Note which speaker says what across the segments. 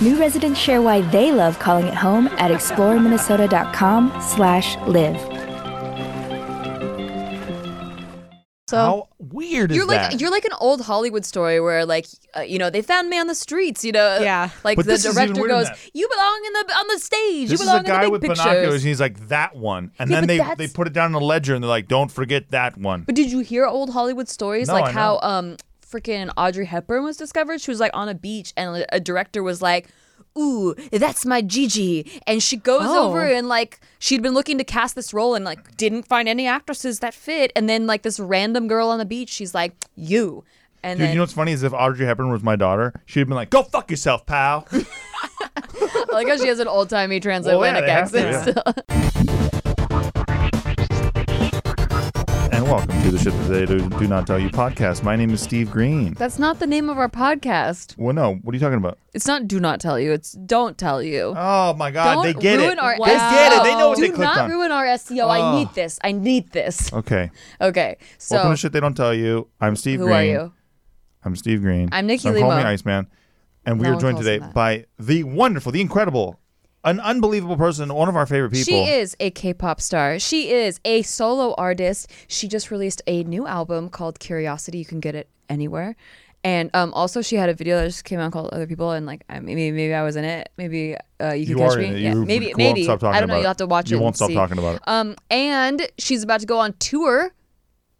Speaker 1: New residents share why they love calling it home at exploreminnesota.com slash live.
Speaker 2: So
Speaker 3: How weird is
Speaker 2: you're like
Speaker 3: that?
Speaker 2: you're like an old Hollywood story where like uh, you know they found me on the streets. You know,
Speaker 4: Yeah.
Speaker 2: Like
Speaker 3: But
Speaker 2: the
Speaker 3: this is even
Speaker 2: director
Speaker 3: weirder than
Speaker 2: goes,
Speaker 3: that.
Speaker 2: "You belong in the on the stage.
Speaker 3: this
Speaker 2: you
Speaker 3: is a
Speaker 2: belong
Speaker 3: guy
Speaker 2: in the
Speaker 3: with
Speaker 2: big
Speaker 3: binoculars,
Speaker 2: pictures."
Speaker 3: and he's like that one, and
Speaker 2: Yeah,
Speaker 3: then
Speaker 2: but
Speaker 3: they
Speaker 2: that's-
Speaker 3: they put it down in a ledger, and they're like, "Don't forget that one."
Speaker 2: But did you hear old Hollywood stories
Speaker 3: No,
Speaker 2: like
Speaker 3: I
Speaker 2: how
Speaker 3: know.
Speaker 2: um freaking Audrey Hepburn was discovered? She was like on a beach and a director was like, "Ooh, that's my Gigi," and she goes
Speaker 4: Oh.
Speaker 2: over and like she'd been looking to cast this role and like didn't find any actresses that fit, and then like this random girl on the beach, she's like, "You." And
Speaker 3: Dude,
Speaker 2: then
Speaker 3: you know what's funny is if Audrey Hepburn was my daughter, she'd have been like, "Go fuck yourself, pal."
Speaker 2: I like how she has an old timey
Speaker 3: Well,
Speaker 2: transatlantic
Speaker 3: yeah, they have
Speaker 2: accent.
Speaker 3: welcome to the shit that they do, not tell you podcast. My name is Steve Greene.
Speaker 2: That's not the name of our podcast.
Speaker 3: Well, no, what are you talking about?
Speaker 2: It's not do not tell you. It's don't tell you.
Speaker 3: Oh my God,
Speaker 2: don't
Speaker 3: they get
Speaker 2: ruin
Speaker 3: it.
Speaker 2: our
Speaker 3: They get it. They know what
Speaker 2: do
Speaker 3: they clicked
Speaker 2: not
Speaker 3: on.
Speaker 2: ruin our SEO. I
Speaker 3: Oh.
Speaker 2: need this. I need this.
Speaker 3: Okay,
Speaker 2: Okay. So
Speaker 3: welcome to shit they don't tell you. I'm Steve
Speaker 2: who
Speaker 3: Greene.
Speaker 2: are you?
Speaker 3: I'm Steve Greene.
Speaker 2: I'm Nikki
Speaker 3: Some call me
Speaker 2: Limo.
Speaker 3: Iceman. And we
Speaker 2: No
Speaker 3: are
Speaker 2: one
Speaker 3: joined
Speaker 2: calls
Speaker 3: today
Speaker 2: him that.
Speaker 3: by the wonderful, the incredible, an unbelievable person, one of our favorite people.
Speaker 2: She is a K-pop star. She is a solo artist. She just released a new album called Curiosity. You can get it anywhere. And um, also, she had a video that just came out called Other People, and like I- maybe maybe I was in it. Maybe uh, you can
Speaker 3: You
Speaker 2: catch me. Yeah, maybe maybe I don't know. You'll have to watch
Speaker 3: You
Speaker 2: it. and
Speaker 3: won't stop
Speaker 2: see.
Speaker 3: talking about it.
Speaker 2: Um, and she's about to go on tour.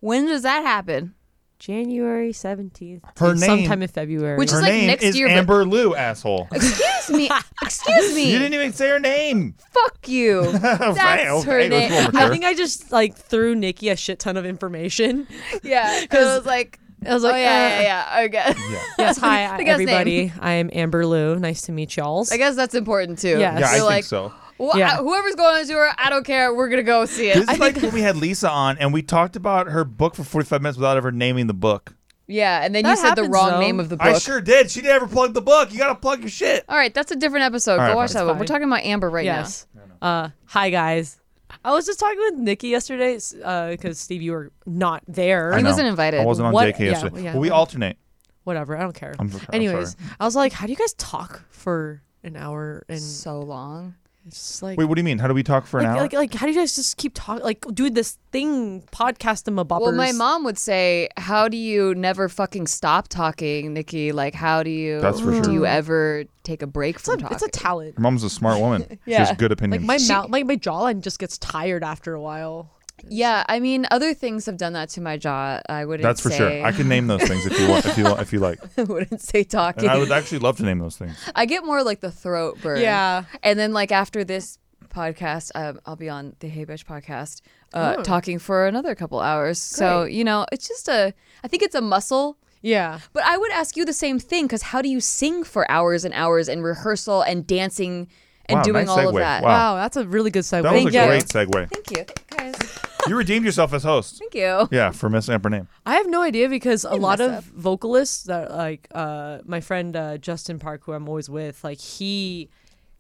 Speaker 2: When does that happen?
Speaker 4: January 17th.
Speaker 3: Her
Speaker 4: Sometime in February.
Speaker 2: Which is
Speaker 3: Her
Speaker 2: like
Speaker 3: name
Speaker 2: next
Speaker 3: is
Speaker 2: year, but-
Speaker 3: Amber Liu, asshole.
Speaker 2: Excuse me. Excuse me.
Speaker 3: You didn't even say her name.
Speaker 2: Fuck you. That's
Speaker 3: Okay,
Speaker 2: her
Speaker 3: okay,
Speaker 2: name.
Speaker 4: I think I just like threw Nikki a shit ton of information.
Speaker 2: Yeah, because I was like,
Speaker 4: I was like,
Speaker 2: oh yeah,
Speaker 4: uh,
Speaker 2: yeah, yeah. Okay.
Speaker 4: Yes, hi
Speaker 2: The guy's
Speaker 4: everybody. I'm Amber Liu. Nice to meet y'all.
Speaker 2: I guess that's important too.
Speaker 4: Yes.
Speaker 3: Yeah, I
Speaker 2: You're
Speaker 3: think
Speaker 2: like,
Speaker 3: so.
Speaker 2: "Well,
Speaker 4: Yeah.
Speaker 2: I- whoever's going on tour, I don't care. We're gonna go see it.
Speaker 3: This is like when we had Lisa on and we talked about her book for 45 minutes without ever naming the book.
Speaker 2: yeah, and then
Speaker 4: That
Speaker 2: you said the
Speaker 4: happens,
Speaker 2: wrong
Speaker 4: though.
Speaker 2: name of the book.
Speaker 3: I sure did. She never plugged the book. You got to plug your shit.
Speaker 2: All right, that's a different episode.
Speaker 3: All
Speaker 2: Go watch that
Speaker 4: It's
Speaker 2: one. We're
Speaker 4: fine.
Speaker 2: talking about Amber right
Speaker 4: yes. Uh, hi guys. I was just talking with Nikki yesterday because Steve, you were not there.
Speaker 3: I
Speaker 2: He
Speaker 3: know.
Speaker 2: wasn't invited.
Speaker 3: I wasn't on
Speaker 4: What-
Speaker 3: JK
Speaker 4: yeah,
Speaker 3: yesterday.
Speaker 4: yeah,
Speaker 3: but we alternate.
Speaker 4: Whatever. I don't care.
Speaker 3: I'm- I'm
Speaker 4: Anyways,
Speaker 3: sorry.
Speaker 4: I was like, how do you guys talk for an hour and
Speaker 2: now. So long.
Speaker 4: It's just like
Speaker 3: Wait, what do you mean? How do we talk for an
Speaker 4: like,
Speaker 3: hour?
Speaker 4: like like how do you guys just keep talking like do this thing podcast them about
Speaker 2: Well, my mom would say, "How do you never fucking stop talking, Nikki? Like, how do you?
Speaker 3: That's for
Speaker 2: Do
Speaker 3: sure.
Speaker 2: you ever take a break
Speaker 4: it's
Speaker 2: from
Speaker 4: a,
Speaker 2: talking?
Speaker 4: it's a talent
Speaker 3: Her mom's a smart woman. She
Speaker 2: Yeah.
Speaker 3: has good
Speaker 4: like
Speaker 3: opinions.
Speaker 4: my mouth like my jawline just gets tired after a while
Speaker 2: Yeah, I mean, other things have done that to my jaw. I wouldn't.
Speaker 3: That's for
Speaker 2: say,
Speaker 3: sure. I can name those things if you want. If you want, if you like.
Speaker 2: I wouldn't say talking.
Speaker 3: And I would actually love to name those things.
Speaker 2: I get more like the throat burn.
Speaker 4: Yeah.
Speaker 2: And then like after this podcast, um, I'll be on the Hey Bitch podcast. uh,
Speaker 4: Oh.
Speaker 2: talking for another couple hours. So
Speaker 4: Great.
Speaker 2: you know, it's just a. I think it's a muscle.
Speaker 4: Yeah.
Speaker 2: But I would ask you the same thing because how do you sing for hours and hours and rehearsal and dancing and
Speaker 3: Wow,
Speaker 2: doing
Speaker 3: nice
Speaker 2: all of
Speaker 3: segue.
Speaker 2: that?
Speaker 3: Wow.
Speaker 4: Wow, that's a really good segue.
Speaker 3: That was a
Speaker 2: Thank you.
Speaker 3: great segue.
Speaker 2: Thank you, Thank you guys.
Speaker 3: You redeemed yourself as host.
Speaker 2: Thank you.
Speaker 3: Yeah, for messing up her name.
Speaker 4: I have no idea because a lot of
Speaker 2: up.
Speaker 4: vocalists that like uh my friend uh, Justin Park who I'm always with like he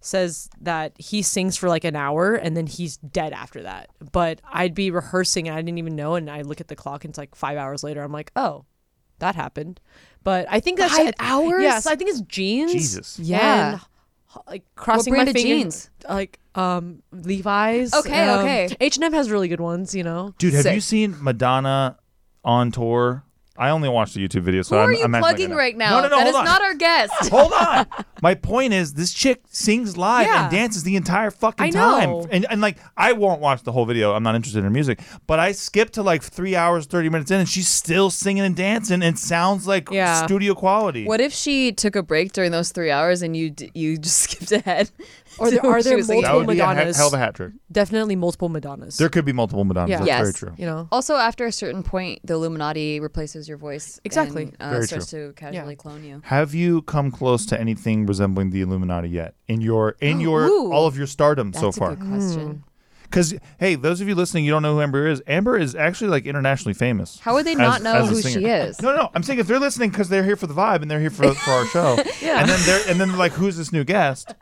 Speaker 4: says that he sings for like an hour and then he's dead after that. But I'd be rehearsing and I didn't even know and I look at the clock and it's like 5 hours later I'm like, "Oh, that happened." But I think that's
Speaker 2: Five hours?
Speaker 4: Yeah, so I think it's genes.
Speaker 3: Jesus.
Speaker 2: Yeah.
Speaker 4: and, h- like crossing
Speaker 2: brand
Speaker 4: my
Speaker 2: of jeans?
Speaker 4: like um Levi's.
Speaker 2: Okay,
Speaker 4: um,
Speaker 2: okay.
Speaker 4: H&M has really good ones, you know.
Speaker 3: Dude, have
Speaker 2: Sick.
Speaker 3: you seen Madonna on tour? I only watched the YouTube video, so
Speaker 2: Who
Speaker 3: I'm,
Speaker 2: are you
Speaker 3: I'm acting like I
Speaker 2: plugging right now?
Speaker 3: No, no, no.
Speaker 2: That
Speaker 3: hold
Speaker 2: is
Speaker 3: on.
Speaker 2: not our guest.
Speaker 3: Hold on. My point is, this chick sings live
Speaker 4: Yeah.
Speaker 3: and dances the entire fucking
Speaker 4: I
Speaker 3: time. And, and like, I won't watch the whole video. I'm not interested in her music. But I skipped to like three hours, 30 minutes in, and she's still singing and dancing and sounds like
Speaker 4: Yeah.
Speaker 3: studio quality.
Speaker 2: What if she took a break during those three hours and you d- you just skipped ahead?
Speaker 4: Or there- are there
Speaker 2: multiple singing?
Speaker 3: that would be a he-
Speaker 4: Madonnas.
Speaker 3: hell of a hat trick.
Speaker 4: Definitely multiple Madonnas.
Speaker 3: There could be multiple Madonnas.
Speaker 4: Yeah.
Speaker 3: That's
Speaker 2: Yes.
Speaker 3: very true.
Speaker 4: you know.
Speaker 2: Also, after a certain point, the Illuminati replaces your voice.
Speaker 4: Exactly.
Speaker 2: And, uh,
Speaker 3: Very
Speaker 2: starts to casually clone you.
Speaker 3: Have you come close to anything resembling the Illuminati yet in your in your
Speaker 2: Ooh.
Speaker 3: all of your stardom
Speaker 2: That's
Speaker 3: so
Speaker 2: a
Speaker 3: far?
Speaker 2: good question.
Speaker 3: Because hey, those of you listening, you don't know who Amber is. Amber is actually like internationally famous.
Speaker 2: How would they
Speaker 3: as-
Speaker 2: not know
Speaker 3: as
Speaker 2: who she is?
Speaker 3: No, no, I'm saying if they're listening because they're here for the vibe and they're here for, for our show, yeah. and then they're and then they're like, "Who's this new guest?"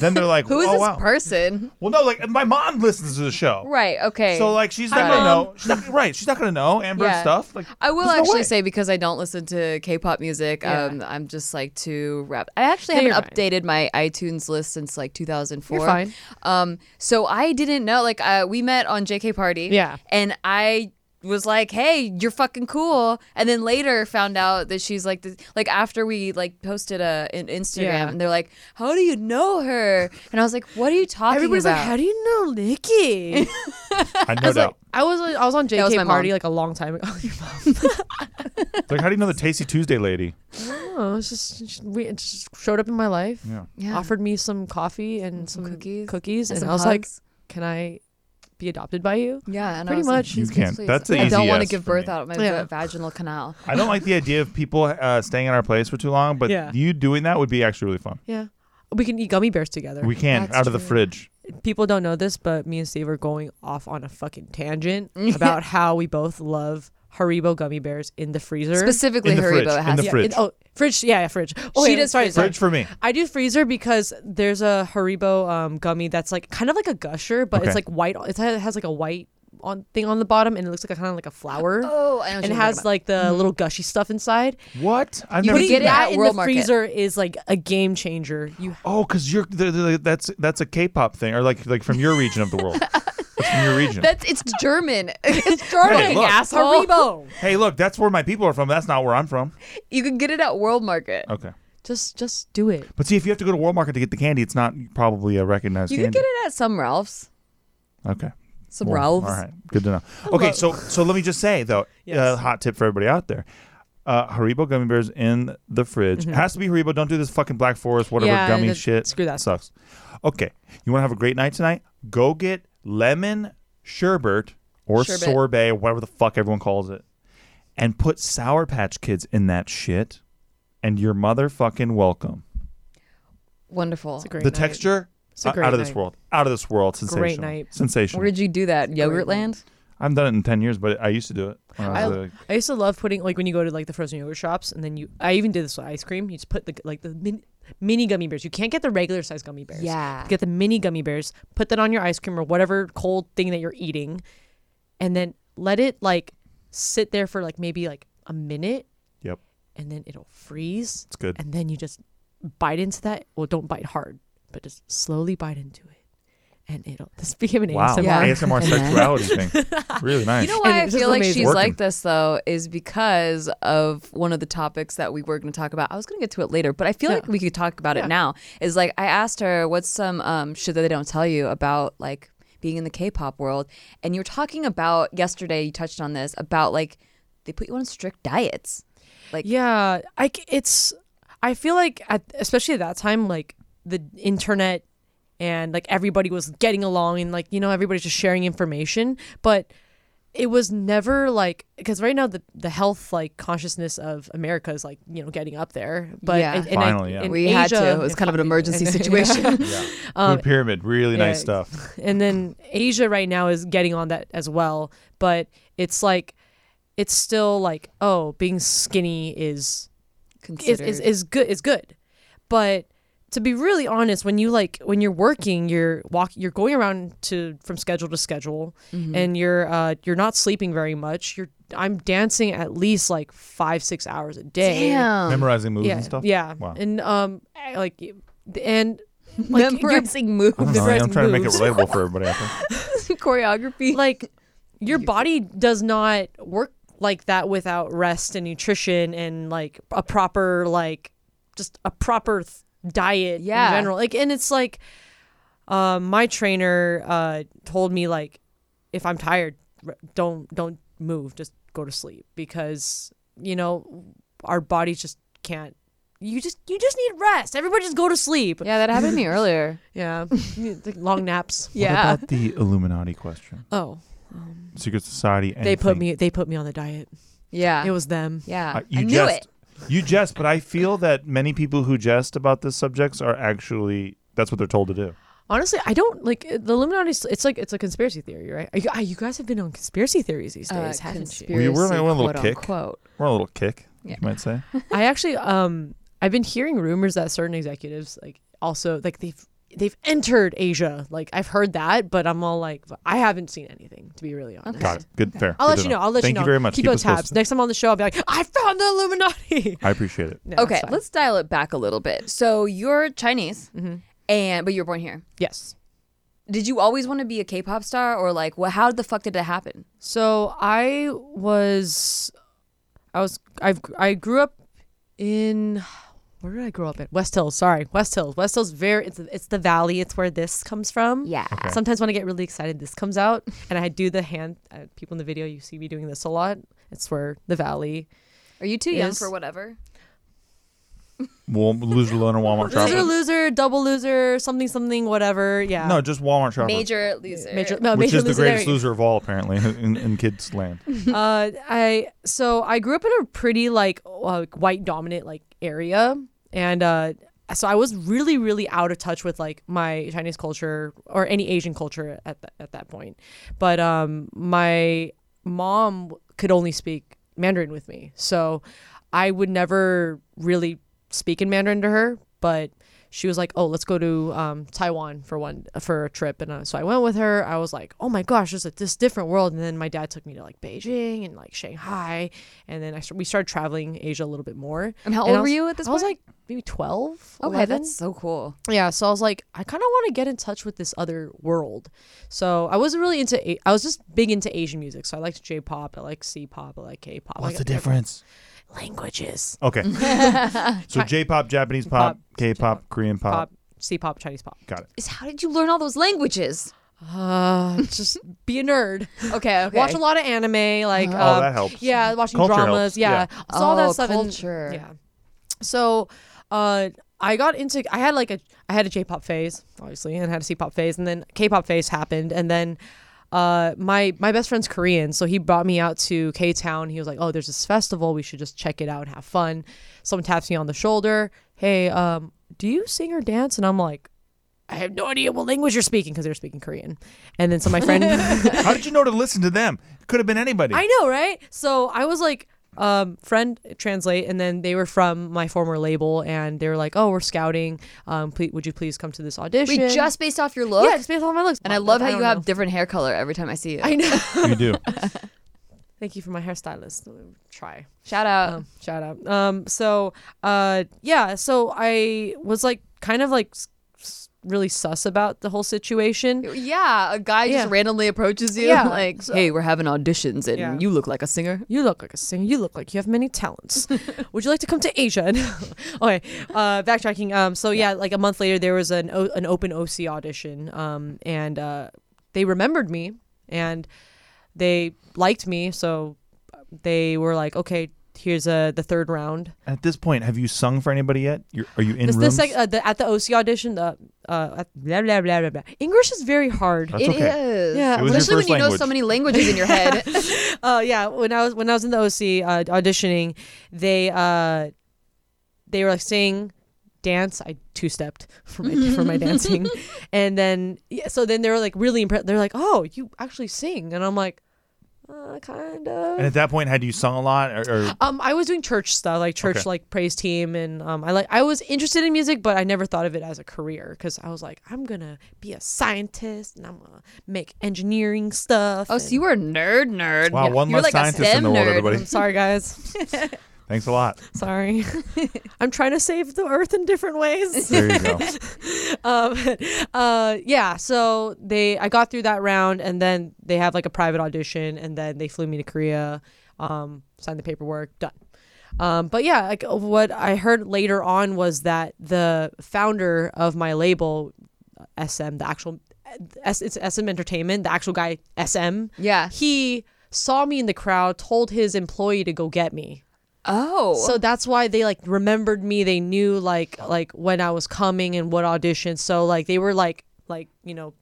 Speaker 3: Then they're like,
Speaker 2: Who is
Speaker 3: "Oh
Speaker 2: this
Speaker 3: wow."
Speaker 2: person?
Speaker 3: well, no, like my mom listens to the show,
Speaker 2: Right. Okay.
Speaker 3: so like she's not
Speaker 2: Got
Speaker 3: gonna
Speaker 2: it.
Speaker 3: know. She's not right. She's not gonna know Amber
Speaker 2: Yeah.
Speaker 3: stuff. Like
Speaker 2: I will
Speaker 3: there's no
Speaker 2: actually say because I don't listen to K-pop music,
Speaker 4: Yeah.
Speaker 2: um, I'm just like too rap. I actually
Speaker 4: Yeah,
Speaker 2: haven't
Speaker 4: you're
Speaker 2: updated my iTunes list since like 2004.
Speaker 4: You're fine.
Speaker 2: Um, so I didn't know. Like, uh, we met on JK Party.
Speaker 4: Yeah.
Speaker 2: and I was like, "Hey, you're fucking cool," and then later found out that she's like, this, like after we like posted a an Instagram,
Speaker 4: Yeah.
Speaker 2: and they're like, "How do you know her?" And I was like, "What are you talking about?
Speaker 4: Everybody's
Speaker 2: about?"
Speaker 4: like, "How do you know Nikki?"
Speaker 3: I
Speaker 4: I
Speaker 3: no
Speaker 4: was
Speaker 3: doubt.
Speaker 4: like, I was I was on
Speaker 2: That was my
Speaker 4: JK party
Speaker 2: mom.
Speaker 4: like a long time ago. Your mom.
Speaker 3: like, how do you know the Tasty Tuesday lady?
Speaker 4: oh, it's just, she- we it just showed up in my life.
Speaker 3: Yeah.
Speaker 2: Yeah.
Speaker 4: Offered me some coffee and,
Speaker 2: some
Speaker 4: some,
Speaker 2: cookies
Speaker 4: cookies,
Speaker 2: and
Speaker 4: and,
Speaker 2: some
Speaker 4: I was like,
Speaker 2: hugs.
Speaker 4: "Can I be adopted by you?"
Speaker 2: Yeah, and I
Speaker 4: Pretty
Speaker 2: was like,
Speaker 4: much.
Speaker 3: You can't.
Speaker 2: please."
Speaker 3: That's the
Speaker 2: I don't want to
Speaker 3: yes
Speaker 2: give birth
Speaker 3: me.
Speaker 2: out of my
Speaker 4: Yeah.
Speaker 2: vaginal canal.
Speaker 3: I don't like the idea of people uh, staying in our place for too long, but
Speaker 4: Yeah.
Speaker 3: you doing that would be actually really fun.
Speaker 4: Yeah, we can eat gummy bears together.
Speaker 3: We can
Speaker 2: That's
Speaker 3: out of the fridge.
Speaker 4: People don't know this, but me and Steve are going off on a fucking tangent about how we both love Haribo gummy bears in the freezer.
Speaker 2: Specifically,
Speaker 3: In the fridge,
Speaker 2: Haribo
Speaker 3: in
Speaker 2: has
Speaker 3: the
Speaker 4: yeah,
Speaker 3: fridge.
Speaker 4: in- oh, fridge. Yeah, yeah, fridge. Oh,
Speaker 2: She
Speaker 4: yeah,
Speaker 2: does
Speaker 4: sorry,
Speaker 2: fridge.
Speaker 4: sorry.
Speaker 3: Fridge for me.
Speaker 4: I do freezer because there's a Haribo um, gummy that's like kind of like a gusher, but
Speaker 3: Okay.
Speaker 4: it's like white. It has, has like a white on thing on the bottom, and it looks like a kind of like a flower.
Speaker 2: Oh, I know. what
Speaker 4: and it
Speaker 2: you're
Speaker 4: has
Speaker 2: talking
Speaker 4: like the little gushy stuff inside.
Speaker 3: What? I've
Speaker 2: You
Speaker 3: never
Speaker 2: can
Speaker 3: seen
Speaker 2: get it
Speaker 3: that.
Speaker 4: that
Speaker 2: at
Speaker 4: in
Speaker 2: World
Speaker 4: the
Speaker 2: Market.
Speaker 4: freezer is like a game changer. You
Speaker 3: Oh, because you're the, the, that's that's a K-pop thing, or like like from your region of the world. That's from your region.
Speaker 2: That's it's German. it's German,
Speaker 3: Hey, look.
Speaker 2: asshole.
Speaker 4: Haribo.
Speaker 3: hey, look, that's where my people are from. That's not where I'm from.
Speaker 2: You can get it at World Market.
Speaker 3: Okay,
Speaker 4: Just just do it.
Speaker 3: but see, if you have to go to World Market to get the candy, it's not probably a recognized
Speaker 2: You can
Speaker 3: candy.
Speaker 2: get it at some Ralph's.
Speaker 3: Okay.
Speaker 2: Some
Speaker 3: Well,
Speaker 2: Ralph's.
Speaker 3: All right, good to know. Okay, so so let me just say though,
Speaker 4: Yes.
Speaker 3: uh, hot tip for everybody out there. Uh, Haribo gummy bears in the fridge. It has to be Haribo. Don't do this fucking Black Forest, whatever
Speaker 4: Mm-hmm. Yeah,
Speaker 3: gummy
Speaker 4: that-
Speaker 3: shit.
Speaker 4: screw that.
Speaker 3: Sucks. Okay, you want to have a great night tonight? Go get lemon sherbet or
Speaker 2: Sherbet.
Speaker 3: sorbet, or whatever the fuck everyone calls it, and put Sour Patch Kids in that shit, and you're motherfucking welcome.
Speaker 2: Wonderful.
Speaker 4: It's a great
Speaker 3: the
Speaker 4: night.
Speaker 3: texture.
Speaker 4: It's a
Speaker 3: uh,
Speaker 4: great
Speaker 3: out of this
Speaker 4: night.
Speaker 3: world. Out of this world. Sensational.
Speaker 4: night.
Speaker 3: Sensational.
Speaker 2: Where did you do that? Yogurtland?
Speaker 3: I haven't done it in 10 years, but I used to do it. When I
Speaker 4: I,
Speaker 3: was,
Speaker 4: used to love putting like when you go to like the frozen yogurt shops and then you I even did this with ice cream. You just put the like the min, mini gummy bears. You can't get the regular size gummy bears.
Speaker 2: Yeah.
Speaker 4: You get the mini gummy bears. Put that on your ice cream or whatever cold thing that you're eating, and then let it like sit there for like maybe like a minute,
Speaker 3: yep,
Speaker 4: and then it'll freeze.
Speaker 3: it's good.
Speaker 4: And then you just bite into that. Well, don't bite hard, but just slowly bite into it, and it'll. This became an
Speaker 3: Wow,
Speaker 4: ASMR.
Speaker 2: Yeah.
Speaker 3: ASMR
Speaker 2: And then-
Speaker 3: sexuality thing. Really nice.
Speaker 2: You know why
Speaker 4: And
Speaker 2: I feel like
Speaker 4: amazing.
Speaker 2: she's
Speaker 3: Working.
Speaker 2: like this though is because of one of the topics that we were going to talk about. I was going to get to it later, but I feel like we could talk about
Speaker 4: Yeah.
Speaker 2: it now. Is like I asked her what's some um, shit that they don't tell you about like being in the K-pop world, and you were talking about yesterday. You touched on this about like they put you on strict diets. Like
Speaker 4: yeah I c it's i feel like at, especially at that time like the internet and like everybody was getting along and like you know everybody's just sharing information but it was never like because right now the the health like consciousness of America is like you know getting up there but
Speaker 2: Yeah.
Speaker 4: and- and I-
Speaker 3: Finally, yeah.
Speaker 4: in
Speaker 2: We had to. It was kind of an emergency situation.
Speaker 4: Um,
Speaker 3: Food pyramid, really nice stuff.
Speaker 4: and then Asia right now is getting on that as well. But it's like, it's still like, oh, being skinny is is, is, is good is good, but to be really honest, when you like when you're working, you're walk you're going around to from schedule to schedule,
Speaker 2: Mm-hmm.
Speaker 4: and you're uh you're not sleeping very much. You're I'm dancing at least like five six hours a day.
Speaker 2: Damn.
Speaker 3: Memorizing moves
Speaker 4: Yeah,
Speaker 3: and stuff.
Speaker 4: yeah,
Speaker 3: Wow.
Speaker 4: and um, like, and like,
Speaker 2: Memorizing moves.
Speaker 3: I don't know. I'm
Speaker 4: memorizing
Speaker 3: trying to make it relatable for everybody. I think.
Speaker 2: Choreography.
Speaker 4: like your body does not work like that without rest and nutrition and like a proper like just a proper th- diet
Speaker 2: Yeah.
Speaker 4: in general like and it's like um my trainer uh told me like if i'm tired don't don't move just go to sleep because you know our bodies just can't you just you just need rest everybody just go to sleep
Speaker 2: yeah, that happened to me earlier.
Speaker 4: yeah Like long naps
Speaker 2: Yeah.
Speaker 3: What about the Illuminati question?
Speaker 4: oh
Speaker 3: Secret Society.
Speaker 4: they put me they put me on the diet
Speaker 2: Yeah.
Speaker 4: it was them
Speaker 2: yeah.
Speaker 3: Uh, you
Speaker 2: I knew
Speaker 3: jest.
Speaker 2: it.
Speaker 3: You jest, but I feel that many people who jest about the subjects are actually that's what they're told to do.
Speaker 4: Honestly, I don't like uh, the Illuminati. It's like it's a conspiracy theory, right? You, ah, you guys have been on conspiracy theories these days,
Speaker 2: Uh,
Speaker 4: haven't you?
Speaker 3: We were on a little kick.
Speaker 2: unquote.
Speaker 3: We're on a little kick,
Speaker 2: Yeah.
Speaker 3: you might say.
Speaker 4: I actually, um, I've been hearing rumors that certain executives, like, also like they've they've entered Asia. Like I've heard that, but I'm all like, I haven't seen anything to be really honest.
Speaker 3: Got it. Good, fair.
Speaker 4: I'll
Speaker 3: Good
Speaker 4: let you know. I'll let
Speaker 3: Thank
Speaker 4: you know.
Speaker 3: Thank you very much.
Speaker 4: Keep,
Speaker 3: Keep
Speaker 4: on tabs.
Speaker 3: posted.
Speaker 4: Next time on the show, I'll be like, I found the Illuminati.
Speaker 3: I appreciate it.
Speaker 4: No,
Speaker 2: Okay, let's dial it back a little bit. So you're Chinese, mm-hmm. and but you were born here.
Speaker 4: Yes.
Speaker 2: Did you always want to be a K-pop star, or like, what? How the fuck did it happen?
Speaker 4: So I was, I was, I've, I grew up in, where did I grow up in? West Hills. Sorry, West Hills. West Hills. Very, it's it's the valley. It's where this comes from.
Speaker 2: Yeah.
Speaker 4: Sometimes when I get really excited, this comes out, and I do the hand. Uh, people in the video, you see me doing this a lot. It's where the valley.
Speaker 2: Are you too young for whatever?
Speaker 3: Well, loser, loner, Walmart
Speaker 4: Loser,
Speaker 3: shopper.
Speaker 4: loser, double loser, something, something, whatever. Yeah.
Speaker 3: No, just Walmart shopper.
Speaker 2: Major loser.
Speaker 4: Major, no,
Speaker 3: which
Speaker 4: major
Speaker 3: is the
Speaker 4: loser,
Speaker 3: greatest loser of all, apparently, in, in kids' land.
Speaker 4: uh, I so I grew up in a pretty like uh, white dominant like area, and uh, so I was really really out of touch with like my Chinese culture or any Asian culture at at that point. But um, my mom could only speak Mandarin with me, so I would never really speak in Mandarin to her, but she was like, "Oh, let's go to um, Taiwan for one for a trip," and uh, so I went with her. I was like, "Oh my gosh, there's like this different world." And then my dad took me to like Beijing and like Shanghai, and then I st- we started traveling Asia a little bit more.
Speaker 2: And how
Speaker 4: I
Speaker 2: old were
Speaker 4: was-
Speaker 2: you at this point?
Speaker 4: I was like maybe 12,
Speaker 2: Okay,
Speaker 4: 11.
Speaker 2: that's so cool.
Speaker 4: Yeah, so I was like, I kind of want to get in touch with this other world. So I wasn't really into. A- I was just big into Asian music. So I liked J-pop, I like C-pop, I like K-pop. I
Speaker 3: What's the
Speaker 4: like-
Speaker 3: difference?
Speaker 4: Languages.
Speaker 3: Okay. so J-pop, Japanese pop,
Speaker 4: Pop,
Speaker 3: K-pop, Korean pop.
Speaker 4: Pop, C-pop, Chinese pop.
Speaker 3: Got it.
Speaker 2: Is how did you learn all those languages?
Speaker 4: Uh, just be a nerd.
Speaker 2: Okay, okay.
Speaker 4: Watch a lot of anime, like
Speaker 3: Oh,
Speaker 4: um,
Speaker 3: that helps.
Speaker 4: Yeah, watching
Speaker 3: Culture
Speaker 4: dramas.
Speaker 3: helps,
Speaker 4: Yeah,
Speaker 3: yeah.
Speaker 4: so all
Speaker 2: Oh,
Speaker 4: that stuff. and-
Speaker 2: culture.
Speaker 4: yeah. So, uh, I got into. I had like a. I had a J-pop phase, obviously, and had a C-pop phase, and then K-pop phase happened, and then. Uh, my my best friend's Korean, so he brought me out to K Town. He was like, "Oh, there's this festival. We should just check it out and have fun." Someone taps me on the shoulder. Hey, um, do you sing or dance? And I'm like, I have no idea what language you're speaking because they're speaking Korean. And then so my friend,
Speaker 3: How did you know to listen to them? It could have been anybody.
Speaker 4: I know, right? So I was like, um, friend translate, and then they were from my former label, and they were like, "Oh, we're scouting. Um, please, would you please come to this audition?"
Speaker 2: Wait, just based off your look?
Speaker 4: yeah, just based on my looks.
Speaker 2: And I love how
Speaker 4: don't
Speaker 2: you have different hair color every time I see you.
Speaker 4: I know.
Speaker 3: You do.
Speaker 4: Thank you for my hairstylist. Try.
Speaker 2: Shout out.
Speaker 4: Um, shout out. Um, so, uh, yeah, so I was like, kind of like s- s- really sus about the whole situation.
Speaker 2: yeah, a guy
Speaker 4: Yeah.
Speaker 2: just randomly approaches you
Speaker 4: Yeah,
Speaker 2: like,
Speaker 4: so-
Speaker 2: "Hey, we're having auditions, and
Speaker 4: Yeah.
Speaker 2: you look like a singer."
Speaker 4: You look like a singer. You look like you have many talents. Would you like to come to Asia? okay, uh, backtracking. Um, so yeah, like a month later, there was an o- an open OC audition. Um, and uh, they remembered me and they liked me. So they were like, okay, here's uh, the third round.
Speaker 3: At this point, have you sung for anybody yet? You're, are you in
Speaker 4: This,
Speaker 3: rooms?
Speaker 4: this like uh, the, at the OC audition. The uh, at- blah, blah, blah, blah, blah. English is very hard.
Speaker 3: That's
Speaker 2: It
Speaker 3: okay.
Speaker 2: is.
Speaker 4: Yeah,
Speaker 3: It was your
Speaker 2: Especially when
Speaker 3: first
Speaker 2: you know
Speaker 3: language.
Speaker 2: so many languages in your head.
Speaker 4: uh, yeah, when I was when I was in the OC uh, auditioning, they uh, they were like saying dance. I two stepped for my for my dancing, and then yeah, so then they were like really impressed. They're like, "Oh, you actually sing," and I'm like, uh, "Kind of."
Speaker 3: and at that point, had you sung a lot? Or, or
Speaker 4: Um, I was doing church stuff, like church,
Speaker 3: Okay.
Speaker 4: like praise team, and um, I like I was interested in music, but I never thought of it as a career because I was like, I'm gonna be a scientist and I'm gonna make engineering stuff.
Speaker 2: oh, so you were a nerd, nerd.
Speaker 3: Wow, one
Speaker 2: You're
Speaker 3: less
Speaker 2: like
Speaker 3: scientist
Speaker 2: a
Speaker 3: in the world,
Speaker 2: nerd.
Speaker 3: everybody.
Speaker 4: I'm sorry, guys.
Speaker 3: Thanks a lot.
Speaker 4: Sorry. I'm trying to save the earth in different ways.
Speaker 3: There you go.
Speaker 4: um, uh, yeah, so they I got through that round and then they have like a private audition and then they flew me to Korea, um, signed the paperwork, done. Um, but yeah, like what I heard later on was that the founder of my label, SM, the actual S, it's SM Entertainment, the actual guy SM,
Speaker 2: Yeah.
Speaker 4: he saw me in the crowd, told his employee to go get me.
Speaker 2: Oh.
Speaker 4: So that's why they like remembered me. They knew like like when I was coming and what audition. So like they were like like you know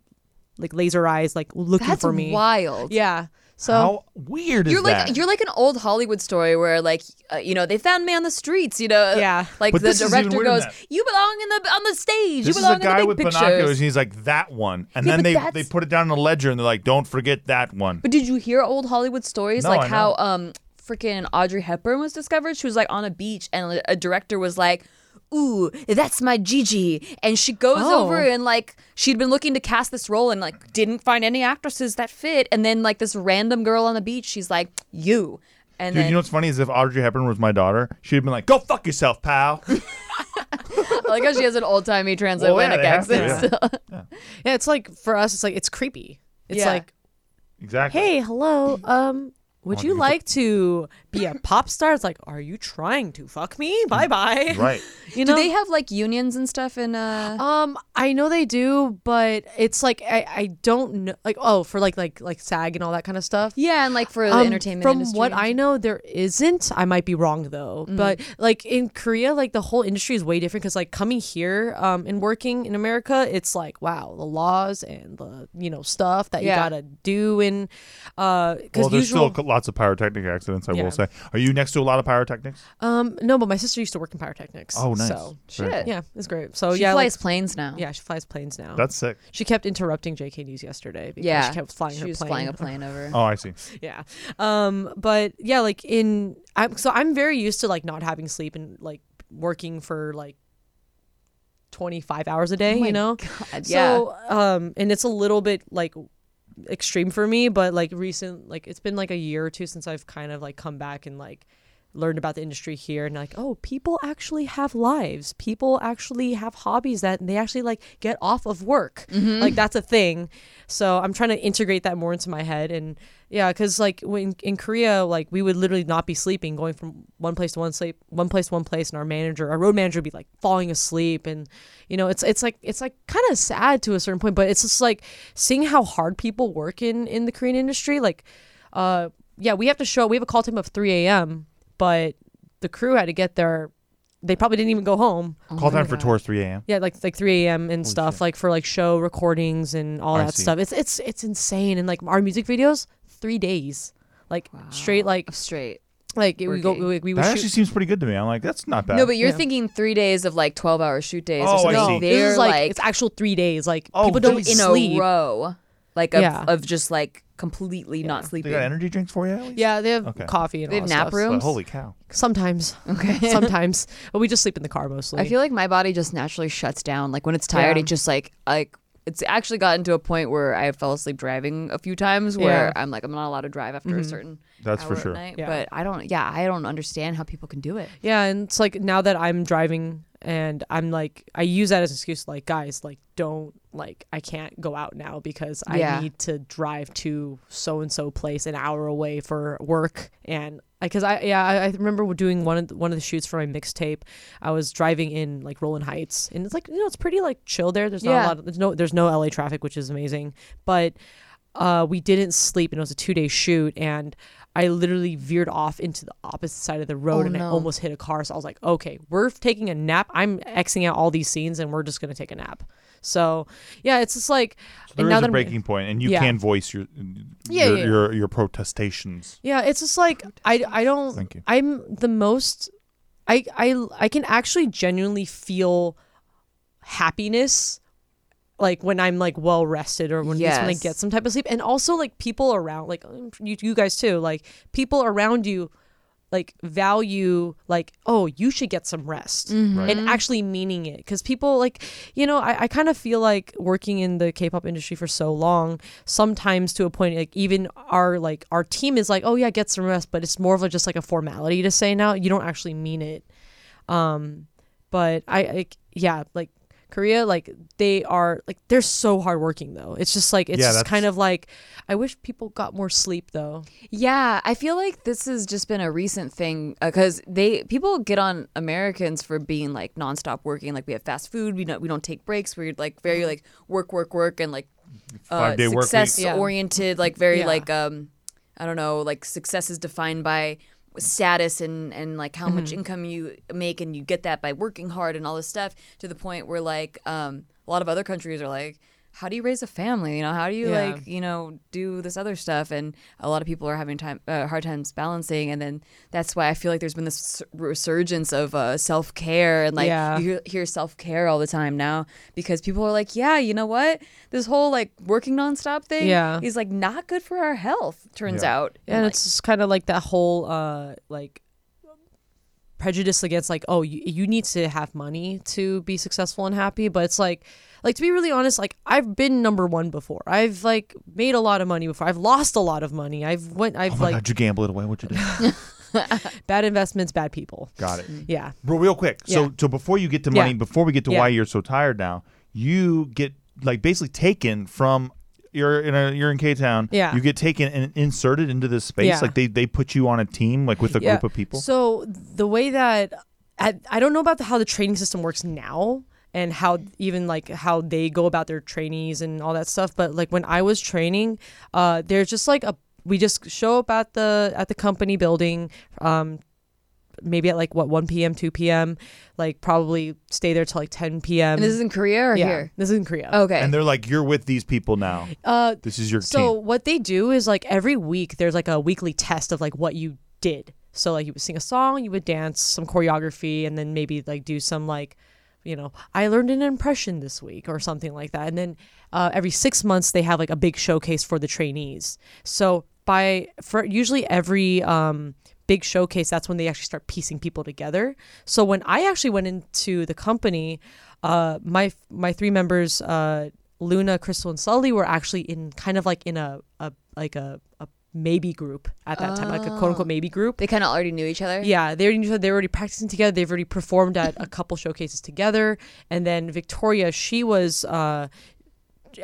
Speaker 4: like laser eyes like looking
Speaker 2: that's
Speaker 4: for me.
Speaker 2: wild.
Speaker 4: Yeah. So
Speaker 3: How weird is
Speaker 2: You're like
Speaker 3: that?
Speaker 2: you're like an old Hollywood story where like uh, you know they found me on the streets you know
Speaker 4: Yeah.
Speaker 2: like
Speaker 3: But
Speaker 2: the
Speaker 3: this is even
Speaker 2: director
Speaker 3: weirder than
Speaker 2: goes
Speaker 3: that.
Speaker 2: you belong in the on the stage
Speaker 3: this
Speaker 2: you
Speaker 3: is a guy
Speaker 2: in the
Speaker 3: with
Speaker 2: big
Speaker 3: binoculars,
Speaker 2: pictures
Speaker 3: and he's like that one, and
Speaker 2: Yeah,
Speaker 3: then they
Speaker 2: that's-
Speaker 3: they put it down on a ledger, and they're like, "Don't forget that one."
Speaker 2: But did you hear old Hollywood stories
Speaker 3: No,
Speaker 2: like
Speaker 3: I
Speaker 2: how
Speaker 3: know.
Speaker 2: um freaking Audrey Hepburn was discovered? She was like on a beach and a director was like, "Ooh, that's my Gigi," and she goes
Speaker 4: Oh.
Speaker 2: over and like she'd been looking to cast this role and like didn't find any actresses that fit, and then like this random girl on the beach, she's like, "You." And
Speaker 3: Dude,
Speaker 2: then
Speaker 3: you know what's funny is if Audrey Hepburn was my daughter, she'd have been like, "Go fuck yourself, pal."
Speaker 2: I like how she has an old timey
Speaker 3: Well, yeah,
Speaker 2: transatlantic
Speaker 3: to,
Speaker 2: accent.
Speaker 3: yeah.
Speaker 2: still.
Speaker 4: yeah, it's like for us, it's like it's creepy. It's
Speaker 2: Yeah.
Speaker 4: like,
Speaker 3: exactly.
Speaker 4: hey, hello, um. Would you
Speaker 3: you-
Speaker 4: like to be a pop star? It's like, are you trying to fuck me? Bye bye.
Speaker 3: Right.
Speaker 4: You know,
Speaker 2: Do
Speaker 4: know,
Speaker 2: they have like unions and stuff in uh
Speaker 4: Um, I know they do, but it's like I, I don't know like oh for like like like SAG and all that kind of stuff.
Speaker 2: Yeah, and like for the
Speaker 4: Um,
Speaker 2: entertainment
Speaker 4: From
Speaker 2: industry
Speaker 4: what I know, there isn't. I might be wrong though,
Speaker 2: Mm.
Speaker 4: but like in Korea, like the whole industry is way different because like coming here, um, and working in America, it's like wow, the laws and the you know stuff that
Speaker 2: Yeah.
Speaker 4: you gotta do and uh, because
Speaker 3: Well, there's
Speaker 4: usual.
Speaker 3: still lots of pyrotechnic accidents. I
Speaker 4: Yeah.
Speaker 3: will say. Are you next to a lot of pyrotechnics?
Speaker 4: um, no, but my sister used to work in pyrotechnics.
Speaker 3: Oh, nice.
Speaker 4: So
Speaker 3: Very
Speaker 2: Shit.
Speaker 4: yeah, it's great. So
Speaker 2: she
Speaker 4: yeah,
Speaker 2: flies
Speaker 4: like,
Speaker 2: planes now.
Speaker 4: yeah, she flies planes now.
Speaker 3: That's sick.
Speaker 4: she kept interrupting JK News yesterday because
Speaker 2: Yeah,
Speaker 4: she kept flying
Speaker 2: she
Speaker 4: her
Speaker 2: was
Speaker 4: plane.
Speaker 2: flying a plane over.
Speaker 3: Oh, I see.
Speaker 4: yeah um but yeah like in i'm so i'm very used to like not having sleep and like working for like 25 hours a day
Speaker 2: Oh my
Speaker 4: you know
Speaker 2: God,
Speaker 4: so um and it's a little bit like extreme for me but like recent like it's been like a year or two since i've kind of like come back and like learned about the industry here and like oh people actually have lives. People actually have hobbies that they actually like get off of work. Like that's a thing. So i'm trying to integrate that more into my head and yeah because like when in korea like we would literally not be sleeping going from one place to one sleep one place to one place and our manager our road manager would be like falling asleep and you know it's it's like it's like kind of sad to a certain point but it's just like seeing how hard people work in in the korean industry like uh yeah we have to show we have a call time of 3 a.m but the crew had to get there they probably didn't even go home
Speaker 3: Call time for tour 3 a.m.
Speaker 4: yeah like like 3 a.m and stuff like for like show recordings and all
Speaker 3: I
Speaker 4: that
Speaker 3: see.
Speaker 4: stuff it's it's it's insane and like our music videos three days like straight like
Speaker 2: straight.
Speaker 4: like we go
Speaker 2: Working.
Speaker 4: we, we would
Speaker 3: That
Speaker 4: shoot
Speaker 3: actually seems pretty good to me. I'm like, that's not bad.
Speaker 2: No, but you're
Speaker 4: Yeah.
Speaker 2: thinking three days of like twelve hour shoot days
Speaker 3: Oh,
Speaker 2: or
Speaker 3: I
Speaker 2: something.
Speaker 3: see.
Speaker 4: this
Speaker 2: They're
Speaker 4: is like,
Speaker 2: like
Speaker 4: it's actual three days like
Speaker 3: Oh,
Speaker 4: people don't
Speaker 3: geez.
Speaker 2: in
Speaker 4: sleep
Speaker 2: a row, like of,
Speaker 4: Yeah.
Speaker 2: of just like completely not sleeping.
Speaker 3: they
Speaker 2: sleeping.
Speaker 3: got energy drinks for you. At least?
Speaker 4: yeah they have
Speaker 3: Okay.
Speaker 4: coffee and
Speaker 2: They
Speaker 4: all
Speaker 2: have nap
Speaker 4: stuff.
Speaker 2: rooms?
Speaker 3: But holy cow.
Speaker 4: sometimes
Speaker 2: Okay.
Speaker 4: sometimes but we just sleep in the car mostly
Speaker 2: I feel like my body just naturally shuts down. Like when it's tired,
Speaker 4: Yeah.
Speaker 2: it just like like it's actually gotten to a point where I fell asleep driving a few times where
Speaker 4: Yeah.
Speaker 2: I'm like I'm not allowed to drive after a mm-hmm. certain
Speaker 3: That's for
Speaker 2: hour at
Speaker 3: sure.
Speaker 2: night.
Speaker 4: Yeah.
Speaker 2: But I don't yeah, I don't understand how people can do it.
Speaker 4: Yeah, and it's like now that I'm driving and I'm like I use that as an excuse like guys like don't like I can't go out now because
Speaker 2: Yeah.
Speaker 4: I need to drive to so and so place an hour away for work and because I yeah I, I remember doing one of the, one of the shoots for my mixtape I was driving in like Rowland Heights and it's like you know it's pretty like chill there there's not
Speaker 2: Yeah.
Speaker 4: a lot of, there's no there's no LA traffic which is amazing but uh, we didn't sleep and it was a two day shoot and I literally veered off into the opposite side of the road
Speaker 2: Oh,
Speaker 4: and I almost hit a car. So I was like, okay, we're taking a nap. I'm Xing out all these scenes and we're just gonna take a nap. So yeah, it's just like
Speaker 3: There
Speaker 4: and
Speaker 3: is
Speaker 4: now
Speaker 3: a
Speaker 4: that I'm-
Speaker 3: breaking point, and you
Speaker 4: Yeah.
Speaker 3: can voice your
Speaker 4: Yeah,
Speaker 3: your,
Speaker 4: yeah.
Speaker 3: your your protestations.
Speaker 4: Yeah, it's just like I I don't
Speaker 3: Thank you.
Speaker 4: I'm the most I I I can actually genuinely feel happiness like when I'm like well rested or when, least when I
Speaker 2: Yes.
Speaker 4: get some type of sleep. And also like people around like um, you, you guys too like people around you like value like oh you should get some rest. And actually meaning it. Because people like you know i, I kind of feel like working in the k-pop industry for so long sometimes to a point like even our like our team is like oh yeah get some rest but it's more of a, just like a formality to say now. You don't actually mean it. Um but i like yeah like korea like they are like they're so hardworking though it's just like it's
Speaker 3: Yeah,
Speaker 4: just kind of like i wish people got more sleep though
Speaker 2: Yeah, I feel like this has just been a recent thing because they people get on Americans for being like nonstop working. Like we have fast food, we don't we don't take breaks. We're like very like work work work and like uh,
Speaker 3: Five-day work week.
Speaker 2: success
Speaker 4: Yeah.
Speaker 2: oriented. Like very
Speaker 4: Yeah.
Speaker 2: like um I don't know like success is defined by status and and like how
Speaker 4: Mm-hmm.
Speaker 2: much income you make and you get that by working hard and all this stuff to the point where like um a lot of other countries are like how do you raise a family you know how do you
Speaker 4: Yeah.
Speaker 2: like you know do this other stuff and a lot of people are having time uh, hard times balancing and then that's why i feel like there's been this resurgence of uh, self-care and like
Speaker 4: Yeah.
Speaker 2: you hear, hear self-care all the time now because people are like yeah you know what this whole like working nonstop thing
Speaker 4: Yeah.
Speaker 2: is like not good for our health turns
Speaker 3: Yeah.
Speaker 2: out
Speaker 4: and
Speaker 2: like,
Speaker 4: it's kind of like that whole uh like prejudice against like oh you, you need to have money to be successful and happy but it's like like to be really honest like i've been number one before i've like made a lot of money before i've lost a lot of money i've went i've
Speaker 3: Oh my
Speaker 4: like
Speaker 3: god, you gamble it away. What you do?
Speaker 4: bad investments bad people
Speaker 3: Got it. Mm-hmm.
Speaker 4: yeah
Speaker 3: Bro, real quick. So,
Speaker 4: Yeah.
Speaker 3: so before you get to
Speaker 4: Yeah.
Speaker 3: money, before we get to
Speaker 4: Yeah.
Speaker 3: why you're so tired now, you get like basically taken from. You're in a you're in K Town.
Speaker 4: Yeah.
Speaker 3: You get taken and inserted into this space.
Speaker 4: Yeah.
Speaker 3: Like they they put you on a team like with a
Speaker 4: Yeah.
Speaker 3: group of people.
Speaker 4: So the way that I, I don't know about the, how the training system works now and how even like how they go about their trainees and all that stuff. But like when I was training, uh, there's just like a we just show up at the at the company building. Um, maybe at like what 1 p.m 2 p.m like probably stay there till like 10 p.m
Speaker 2: and this is in korea or
Speaker 4: yeah
Speaker 2: here
Speaker 4: this is in korea
Speaker 2: okay
Speaker 3: and they're like, you're with these people now.
Speaker 4: uh
Speaker 3: This is your
Speaker 4: so
Speaker 3: team.
Speaker 4: what they do is like every week there's like a weekly test of like what you did. So like you would sing a song, you would dance, some choreography, and then maybe like do some like, you know, I learned an impression this week or something like that. And then uh, every six months they have like a big showcase for the trainees. So by for usually every um, big showcase, that's when they actually start piecing people together. So when I actually went into the company, uh, my my three members. Uh, Luna, Krystal, and Sulli were actually in kind of like in a, a like a, a maybe group at that time, like a quote unquote maybe group.
Speaker 2: they kind of already knew each other
Speaker 4: Yeah, they already they were already practicing together. They've already performed at a couple showcases together. And then Victoria, she was uh,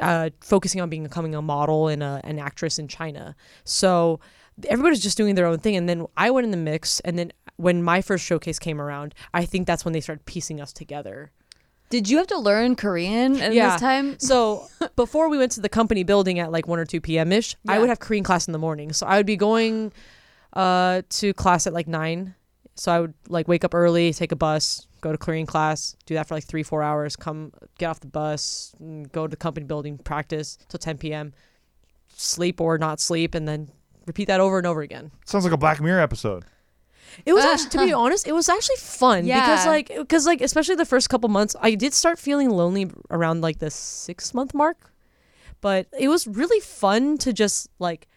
Speaker 4: uh, focusing on becoming a model and a, an actress in China. So everybody's just doing their own thing. And then I went in the mix. And then when my first showcase came around, I think that's when they started piecing us together.
Speaker 2: Did you have to learn korean at
Speaker 4: Yeah.
Speaker 2: this time
Speaker 4: So before we went to the company building at like one or two p.m. ish, I would have Korean class in the morning. So I would be going uh, to class at like nine. So I would like wake up early, take a bus, go to Korean class, do that for like three four hours, come get off the bus, and go to the company building, practice till ten p.m. Sleep or not sleep, and then repeat that over and over again.
Speaker 3: Sounds like a Black Mirror episode.
Speaker 4: It was actually, to be honest, it was actually fun because like because like especially the first couple months, I did start feeling lonely around like the six month mark, but it was really fun to just like.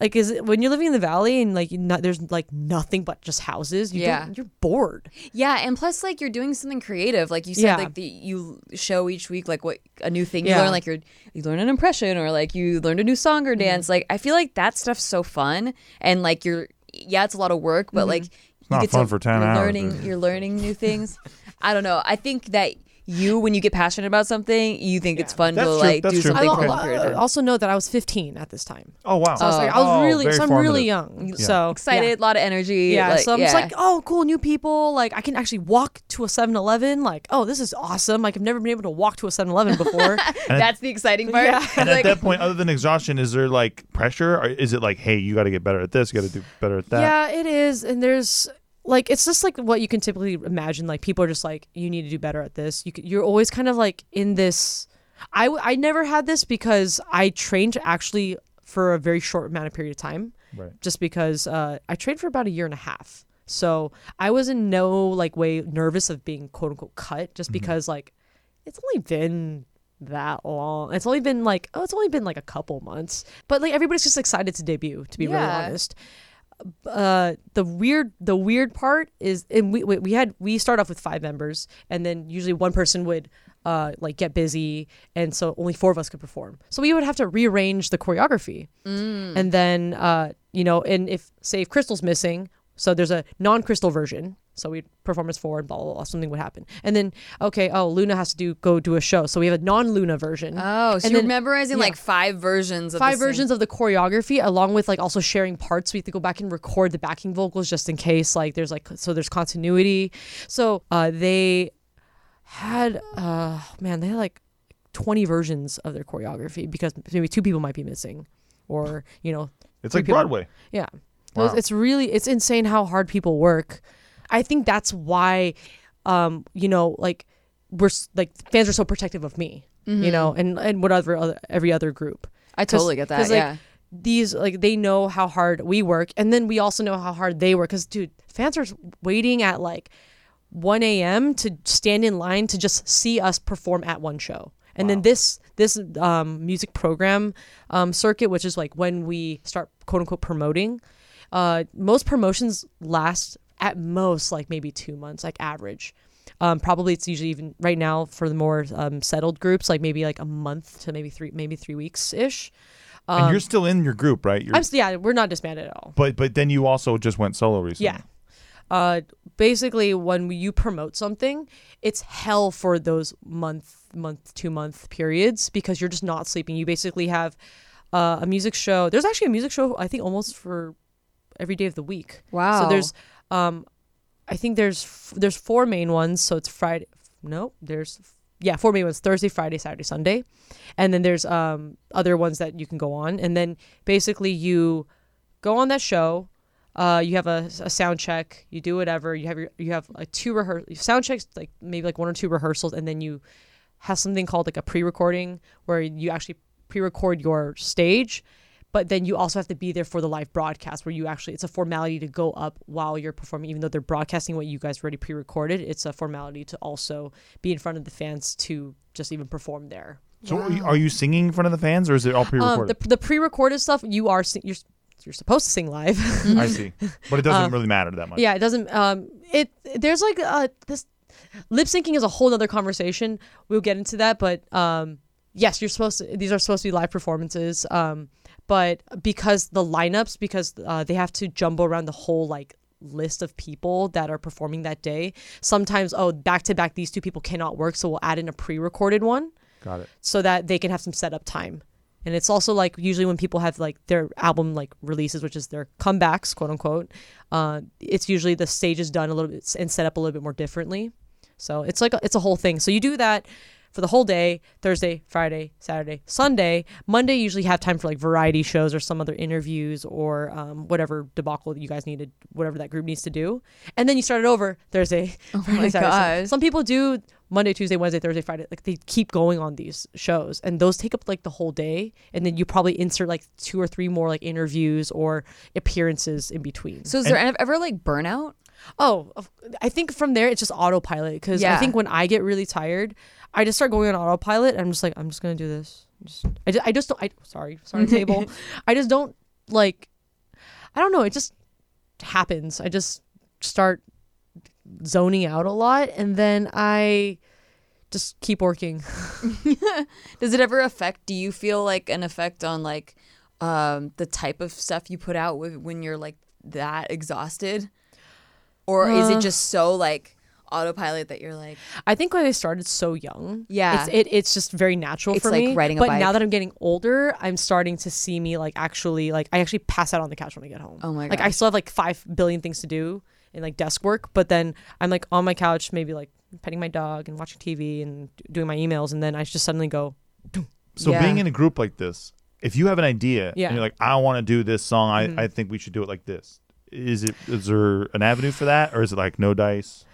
Speaker 4: Like is it when you're living in the valley and like not, there's like nothing but just houses. You
Speaker 2: Yeah.
Speaker 4: don't, you're bored.
Speaker 2: Yeah, and plus, like you're doing something creative, like you said,
Speaker 4: Yeah.
Speaker 2: like the you show each week like what a new thing you learn, like you're you learn an impression or like you learned a new song
Speaker 4: Mm-hmm.
Speaker 2: or dance. Like I feel like that stuff's so fun, and like you're yeah, it's a lot of work, but mm-hmm. like you
Speaker 3: not fun
Speaker 2: to,
Speaker 3: for 10
Speaker 2: you're
Speaker 3: hours,
Speaker 2: learning
Speaker 3: dude.
Speaker 2: you're learning new things. I don't know. I think that you when you get passionate about something, you think it's fun
Speaker 3: That's
Speaker 2: to
Speaker 3: true,
Speaker 2: like
Speaker 3: that's
Speaker 2: do
Speaker 3: true.
Speaker 2: something
Speaker 4: I
Speaker 2: for a long period of time.
Speaker 4: also know that I was 15 at this time.
Speaker 3: Oh wow.
Speaker 4: So I was like, I was
Speaker 3: Oh,
Speaker 4: really, so I'm really
Speaker 3: formative.
Speaker 4: young. So
Speaker 2: Excited, a lot of energy.
Speaker 4: Yeah,
Speaker 2: like,
Speaker 4: so I'm just like, oh, cool, new people. Like, I can actually walk to a 7 Eleven. Like, oh, this is awesome. Like, I've never been able to walk to a 7 Eleven before.
Speaker 2: that's the exciting part.
Speaker 4: Yeah.
Speaker 3: And at that point, other than exhaustion, is there like pressure, or is it like, hey, you got to get better at this, you got to do better at that?
Speaker 4: yeah, it is. And there's, like, it's just like what you can typically imagine. Like, people are just like, you need to do better at this. You c- You're always kind of like in this. I, I never had this because I trained actually for a very short amount of period of time.
Speaker 3: Right.
Speaker 4: just because uh, I trained for about a year and a half. So I was in no like way nervous of being quote unquote cut just because like it's only been that long. It's only been like oh it's only been like a couple months. But like everybody's just excited to debut to be really honest. Uh the weird the weird part is and we we had we start off with five members and then usually one person would uh like get busy and so only four of us could perform. So we would have to rearrange the choreography. And then uh you know and if say if Krystal's missing, so there's a non-Krystal version. So we'd perform as four and blah, blah, blah, something would happen. And then, okay, oh, Luna has to do go do a show. So we have a non-Luna version.
Speaker 2: Oh, so
Speaker 4: And
Speaker 2: you're
Speaker 4: then-
Speaker 2: memorizing
Speaker 4: yeah.
Speaker 2: like five versions of
Speaker 4: five
Speaker 2: the same-
Speaker 4: versions of the choreography along with like also sharing parts we have to go back and record the backing vocals just in case like there's like so there's continuity so uh they had uh man they had like 20 versions of their choreography because maybe two people might be missing or you know
Speaker 3: It's like
Speaker 4: people-
Speaker 3: Broadway.
Speaker 4: yeah
Speaker 3: Wow.
Speaker 4: it's really it's insane how hard people work i think that's why um you know like we're like fans are so protective of me you know and and whatever other every other group
Speaker 2: I totally get that.
Speaker 4: like,
Speaker 2: yeah.
Speaker 4: these like they know how hard we work and then we also know how hard they work because dude fans are waiting at like 1 a.m to stand in line to just see us perform at one show and then this this um, music program um, circuit which is like when we start quote unquote promoting uh, most promotions last at most like maybe two months like average um, probably it's usually even right now for the more um, settled groups like maybe like a month to maybe three maybe three weeks ish
Speaker 3: and you're still in your group, right? You're,
Speaker 4: I'm yeah, we're not disbanded at all.
Speaker 3: but but then you also just went solo recently.
Speaker 4: Yeah. Uh, basically, when you promote something, it's hell for those month, month, two month periods because you're just not sleeping. You basically have uh, a music show. There's actually a music show. I think almost for every day of the week.
Speaker 2: Wow.
Speaker 4: So there's, um, I think there's f- there's four main ones. So it's Friday. No, there's yeah four main ones: Thursday, Friday, Saturday, Sunday, and then there's um other ones that you can go on. And then basically you go on that show. Uh, you have a, a sound check. You do whatever. You have your you have like two rehearsal sound checks, like maybe like one or two rehearsals, and then you have something called like a pre-recording where you actually pre-record your stage but then you also have to be there for the live broadcast where you actually it's a formality to go up while you're performing even though they're broadcasting what you guys already pre-recorded it's a formality to also be in front of the fans to just even perform there
Speaker 3: So are you- are you singing in front of the fans, or is it all
Speaker 4: um,
Speaker 3: pre-recorded?
Speaker 4: the, the pre-recorded stuff you are you're you're supposed to sing live
Speaker 3: I see, but it doesn't really matter that much.
Speaker 4: Yeah, it doesn't. Um, it there's like uh this lip syncing is a whole other conversation. We'll get into that, but um, yes, you're supposed to. These are supposed to be live performances. Um, but because the lineups, because uh, they have to jumble around the whole like list of people that are performing that day. Sometimes, oh, back to back, these two people cannot work, so we'll add in a pre-recorded one
Speaker 3: Got it.
Speaker 4: so that they can have some setup time. And it's also like usually when people have like their album like releases, which is their comebacks, quote unquote. Uh, it's usually the stage is done a little bit and set up a little bit more differently. So it's like a, it's a whole thing. So you do that for the whole day Thursday, Friday, Saturday, Sunday. Monday, usually have time for like variety shows or some other interviews or um, whatever debacle that you guys needed, whatever that group needs to do. And then you start it over Thursday, Friday,
Speaker 2: my
Speaker 4: Saturday.
Speaker 2: Gosh.
Speaker 4: Some people do Monday, Tuesday, Wednesday, Thursday, Friday. Like they keep going on these shows, and those take up like the whole day. And then you probably insert like two or three more like interviews or appearances in between.
Speaker 2: So is there ev- ever like burnout?
Speaker 4: Oh, I think from there it's just autopilot because I think when I get really tired, I just start going on autopilot. And I'm just like, I'm just gonna do this. Just, I, just, I just don't. I sorry, sorry, table. I just don't like. I don't know. It just happens. I just start zoning out a lot, and then I just keep working.
Speaker 2: Does it ever affect? Do you feel like an effect on like um, the type of stuff you put out with, when you're like that exhausted, or is
Speaker 4: Uh.
Speaker 2: it just so like autopilot that you're like,
Speaker 4: I think when I started so young,
Speaker 2: Yeah.
Speaker 4: it's, it, it's just very natural
Speaker 2: It's
Speaker 4: for
Speaker 2: like
Speaker 4: me.
Speaker 2: riding a
Speaker 4: but now that I'm getting older, I'm starting to see me like actually like I actually pass out on the couch when I get home.
Speaker 2: Oh my god!
Speaker 4: Like I still have like five billion things to do in like desk work, but then I'm like on my couch, maybe like petting my dog and watching TV and doing my emails, and then I just suddenly go,
Speaker 3: So
Speaker 2: Yeah.
Speaker 3: being in a group like this, if you have an idea
Speaker 4: Yeah.
Speaker 3: and you're like, I want to do this song, I,
Speaker 2: Mm-hmm.
Speaker 3: I think we should do it like this. Is it is there an avenue for that, or is it like no dice?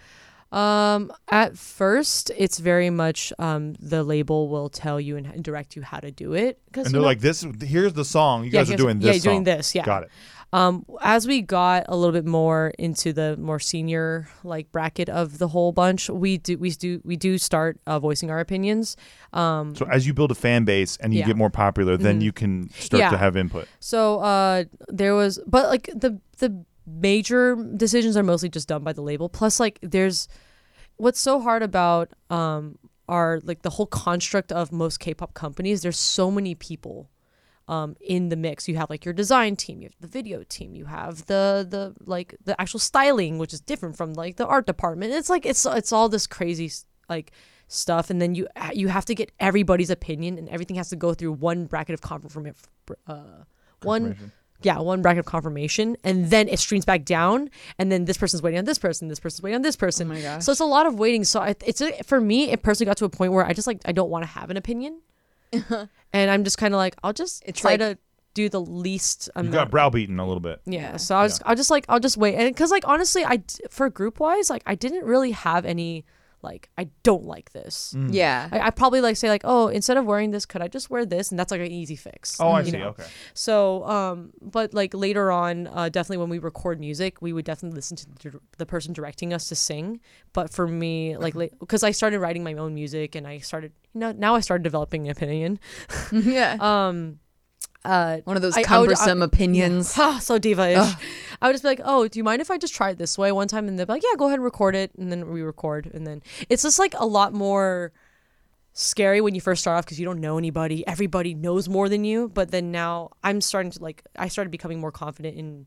Speaker 4: Um, at first, it's very much um the label will tell you and direct you how to do it because
Speaker 3: And they're like, this. Here's the song. You guys are doing this.
Speaker 4: Yeah, you're doing this. Yeah,
Speaker 3: Got it.
Speaker 4: Um, as we got a little bit more into the more senior like bracket of the whole bunch, we do we do we do start uh, voicing our opinions. Um,
Speaker 3: So as you build a fan base and you
Speaker 4: Yeah.
Speaker 3: get more popular, then you can start
Speaker 4: Yeah.
Speaker 3: to have input.
Speaker 4: So uh, there was, but like the the major decisions are mostly just done by the label. Plus, like there's what's so hard about um are like the whole construct of most K-pop companies. There's so many people um in the mix. You have like your design team, you have the video team, you have the the like the actual styling, which is different from like the art department. It's like it's it's all this crazy like stuff and then you you have to get everybody's opinion and everything has to go through one bracket of confirmation uh one yeah one bracket of confirmation and then it streams back down and then this person's waiting on this person this person's waiting on this person
Speaker 2: Oh my gosh.
Speaker 4: so it's a lot of waiting so I, it's a, for me it personally got to a point where i just like i don't want to have an opinion and i'm just kind of like i'll just
Speaker 2: It's
Speaker 4: try
Speaker 2: like-
Speaker 4: to do the least
Speaker 3: You
Speaker 4: amount
Speaker 3: got browbeaten a little bit.
Speaker 4: yeah so I was, just i'll just like i'll just wait. And because like honestly i d- for group wise like i didn't really have any like i don't like this
Speaker 3: Mm.
Speaker 2: yeah.
Speaker 4: I, I probably like say like oh instead of wearing this could i just wear this and that's like an easy fix
Speaker 3: Oh, I see.
Speaker 4: know?
Speaker 3: Okay.
Speaker 4: So, um, but like later on, uh, definitely when we record music, we would definitely listen to the, the person directing us to sing. But for me, like, because I started writing my own music and I started, you know, now I started developing an opinion.
Speaker 2: yeah.
Speaker 4: Um, uh,
Speaker 2: One of those
Speaker 4: I- I would-
Speaker 2: cumbersome
Speaker 4: I-
Speaker 2: opinions.
Speaker 4: ha, so diva-ish. I would just be like, oh, do you mind if I just try it this way one time? And they'd be like, yeah, go ahead and record it. And then we record. And then it's just like a lot more scary when you first start off because you don't know anybody. Everybody knows more than you. But then now I'm starting to like, I started becoming more confident in.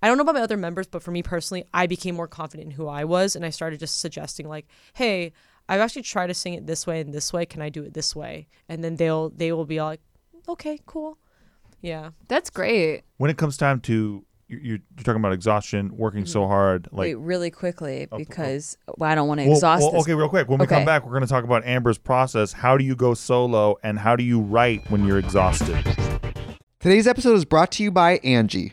Speaker 4: I don't know about my other members, but for me personally, I became more confident in who I was. And I started just suggesting, like, hey, I've actually tried to sing it this way and this way. Can I do it this way? And then they'll, they will be all like, okay, cool. Yeah.
Speaker 2: That's great.
Speaker 3: When it comes time to you're, you're talking about exhaustion, working so mm-hmm. hard, like
Speaker 2: Wait, really quickly
Speaker 3: oh. oh.
Speaker 2: because well, I don't want to
Speaker 3: Well,
Speaker 2: exhaust
Speaker 3: well,
Speaker 2: this.
Speaker 3: okay, real quick. When we come back, we're going to talk about Amber's process. How do you go solo, and how do you write when you're exhausted?
Speaker 5: Today's episode is brought to you by Angi.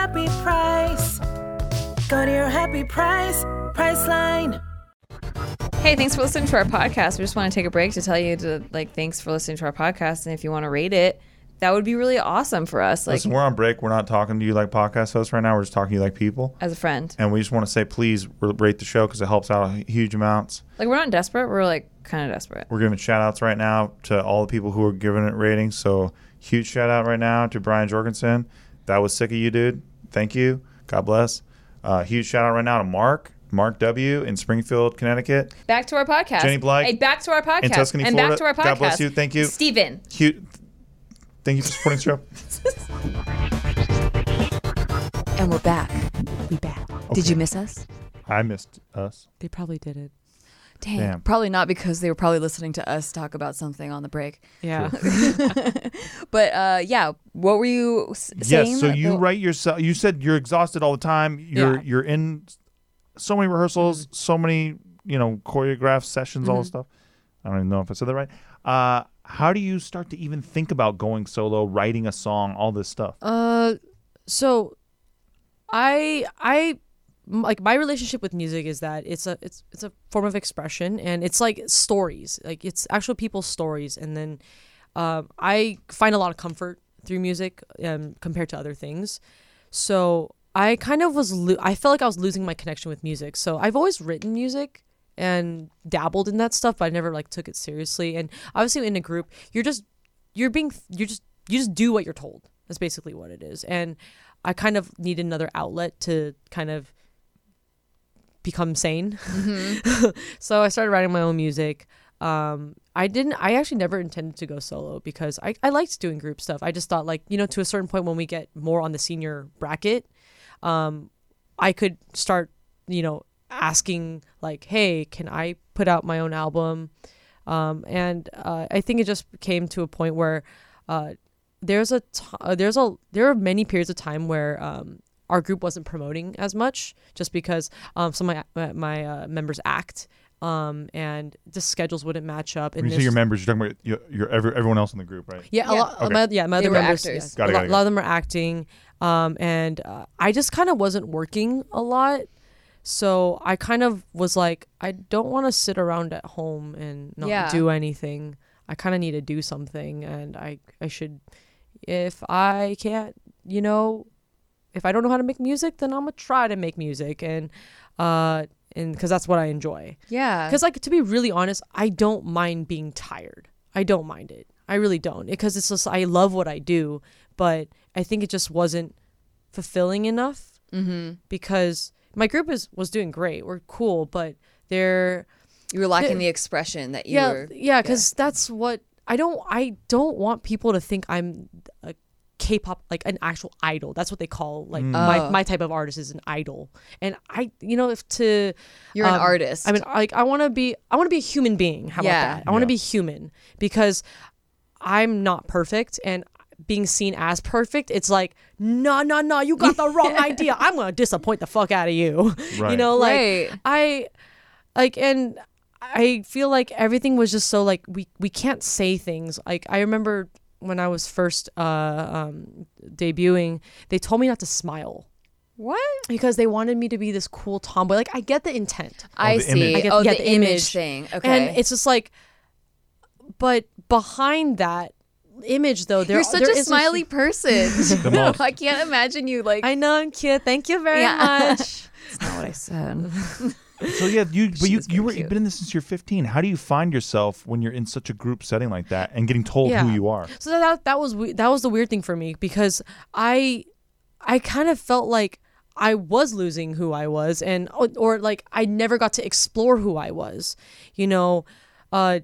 Speaker 6: Go to your happy price, Priceline.
Speaker 2: Hey, thanks for listening to our podcast. We just want to take a break to tell you to like thanks for listening to our podcast, and if you want to rate it, that would be really awesome for us. Like
Speaker 3: Listen, we're on break. We're not talking to you like podcast hosts right now. We're just talking to you like people.
Speaker 2: as a friend.
Speaker 3: And we just want to say, please rate the show because it helps out huge amounts.
Speaker 2: Like we're not desperate. We're like kind of desperate.
Speaker 3: We're giving shout outs right now to all the people who are giving it ratings. So, huge shout out right now to Brian Jorgensen. That was sick of you, dude. Thank you. God bless. Uh, huge shout out right now to Mark, Mark W. in Springfield, Connecticut.
Speaker 2: Back to our podcast.
Speaker 3: Jenny Blythe
Speaker 2: Hey, back to our podcast.
Speaker 3: in Tuscany,
Speaker 2: and
Speaker 3: Florida.
Speaker 2: back to our podcast.
Speaker 3: God bless you. Thank you.
Speaker 2: Steven.
Speaker 3: Huge, thank you for supporting the show.
Speaker 2: And we're back.
Speaker 4: We back.
Speaker 2: Did you miss us?
Speaker 3: I missed us.
Speaker 4: They probably did it.
Speaker 2: Dang.
Speaker 3: Damn.
Speaker 2: Probably not because they were probably listening to us talk about something on the break.
Speaker 4: Yeah.
Speaker 2: but uh, yeah, what were you s- saying?
Speaker 3: Yes. So you
Speaker 2: the-
Speaker 3: write yourself. You said you're exhausted all the time. You're
Speaker 4: Yeah.
Speaker 3: you're in so many rehearsals, so many you know choreographed sessions, all this
Speaker 2: Mm-hmm.
Speaker 3: stuff. I don't even know if I said that right. Uh, how do you start to even think about going solo, writing a song, all this stuff?
Speaker 4: Uh, so I I m- like my relationship with music is that it's a it's it's a form of expression and it's like stories like it's actual people's stories and then um, I find a lot of comfort through music um, compared to other things. So I kind of was lo- I felt like I was losing my connection with music. So I've always written music and dabbled in that stuff but I never like took it seriously. And obviously in a group you're just you're being you're just you just do what you're told. That's basically what it is. And I kind of need another outlet to kind of become sane. so I started writing my own music. Um, I didn't. I actually never intended to go solo because I, I liked doing group stuff. I just thought like you know to a certain point when we get more on the senior bracket, um, I could start you know asking like, hey, can I put out my own album? Um, and uh, I think it just came to a point where uh, there's a t- uh, there's a there are many periods of time where um, our group wasn't promoting as much just because um, some of my my, my uh, members act um, and the schedules wouldn't match up.
Speaker 3: When
Speaker 4: And
Speaker 3: you say your members, you're talking about your, your every, everyone else in the group, right?
Speaker 4: yeah, a lot.
Speaker 3: Okay.
Speaker 4: My, yeah, my
Speaker 2: They
Speaker 4: other
Speaker 2: were
Speaker 4: members.
Speaker 2: actors.
Speaker 4: yes.
Speaker 3: Got it,
Speaker 4: a,
Speaker 3: got
Speaker 4: lot,
Speaker 3: it,
Speaker 4: a lot of them are acting, um, and uh, I just kind of wasn't working a lot. So I kind of was like, I don't want to sit around at home and not
Speaker 2: Yeah.
Speaker 4: do anything. I kind of need to do something, and I I should, if I can't, you know, if I don't know how to make music, then I'm gonna try to make music, and uh, and because that's what I enjoy.
Speaker 2: Yeah.
Speaker 4: Because, like, to be really honest, I don't mind being tired. I don't mind it. I really don't. Because it's just, I love what I do, but I think it just wasn't fulfilling enough. Mm-hmm. Because my group is was doing great. We're cool, but they're.
Speaker 2: you were lacking the expression that you
Speaker 4: Yeah,
Speaker 2: were.
Speaker 4: yeah, because that's what I don't. I don't want people to think I'm a K-pop like an actual idol. That's what they call like my
Speaker 2: Oh.
Speaker 4: my type of artist is an idol. And I, you know, if to
Speaker 2: You're an
Speaker 4: um,
Speaker 2: artist.
Speaker 4: I mean, like I want to be. I want to be a human being. How
Speaker 2: Yeah.
Speaker 4: about that? I want to
Speaker 3: Yeah.
Speaker 4: be human because I'm not perfect and. Being seen as perfect, it's like, no, no, no, you got the wrong idea. I'm gonna disappoint the fuck out of you. You know, like
Speaker 2: Right.
Speaker 4: I like and I feel like everything was just so like we we can't say things. Like I remember when I was first uh um debuting, they told me not to smile
Speaker 2: What?
Speaker 4: because they wanted me to be this cool tomboy. Like I get the intent.
Speaker 2: I
Speaker 3: the
Speaker 2: see.
Speaker 3: image.
Speaker 4: I get-
Speaker 2: oh,
Speaker 4: yeah,
Speaker 2: the,
Speaker 4: the
Speaker 2: image.
Speaker 4: image.
Speaker 2: thing. Okay.
Speaker 4: And it's just like but behind that image though there
Speaker 2: You're such
Speaker 4: there
Speaker 2: a
Speaker 4: is
Speaker 2: smiley person.
Speaker 3: The most.
Speaker 2: I can't imagine you like.
Speaker 4: I know I'm cute. Thank you very
Speaker 2: Yeah.
Speaker 4: much.
Speaker 2: That's not what I said.
Speaker 3: So yeah, you but you you were
Speaker 2: cute.
Speaker 3: you've been in this since you're 15. How do you find yourself when you're in such a group setting like that and getting told who you are?
Speaker 4: So that that was that was the weird thing for me because I I kind of felt like I was losing who I was and or, or like I never got to explore who I was. You know, uh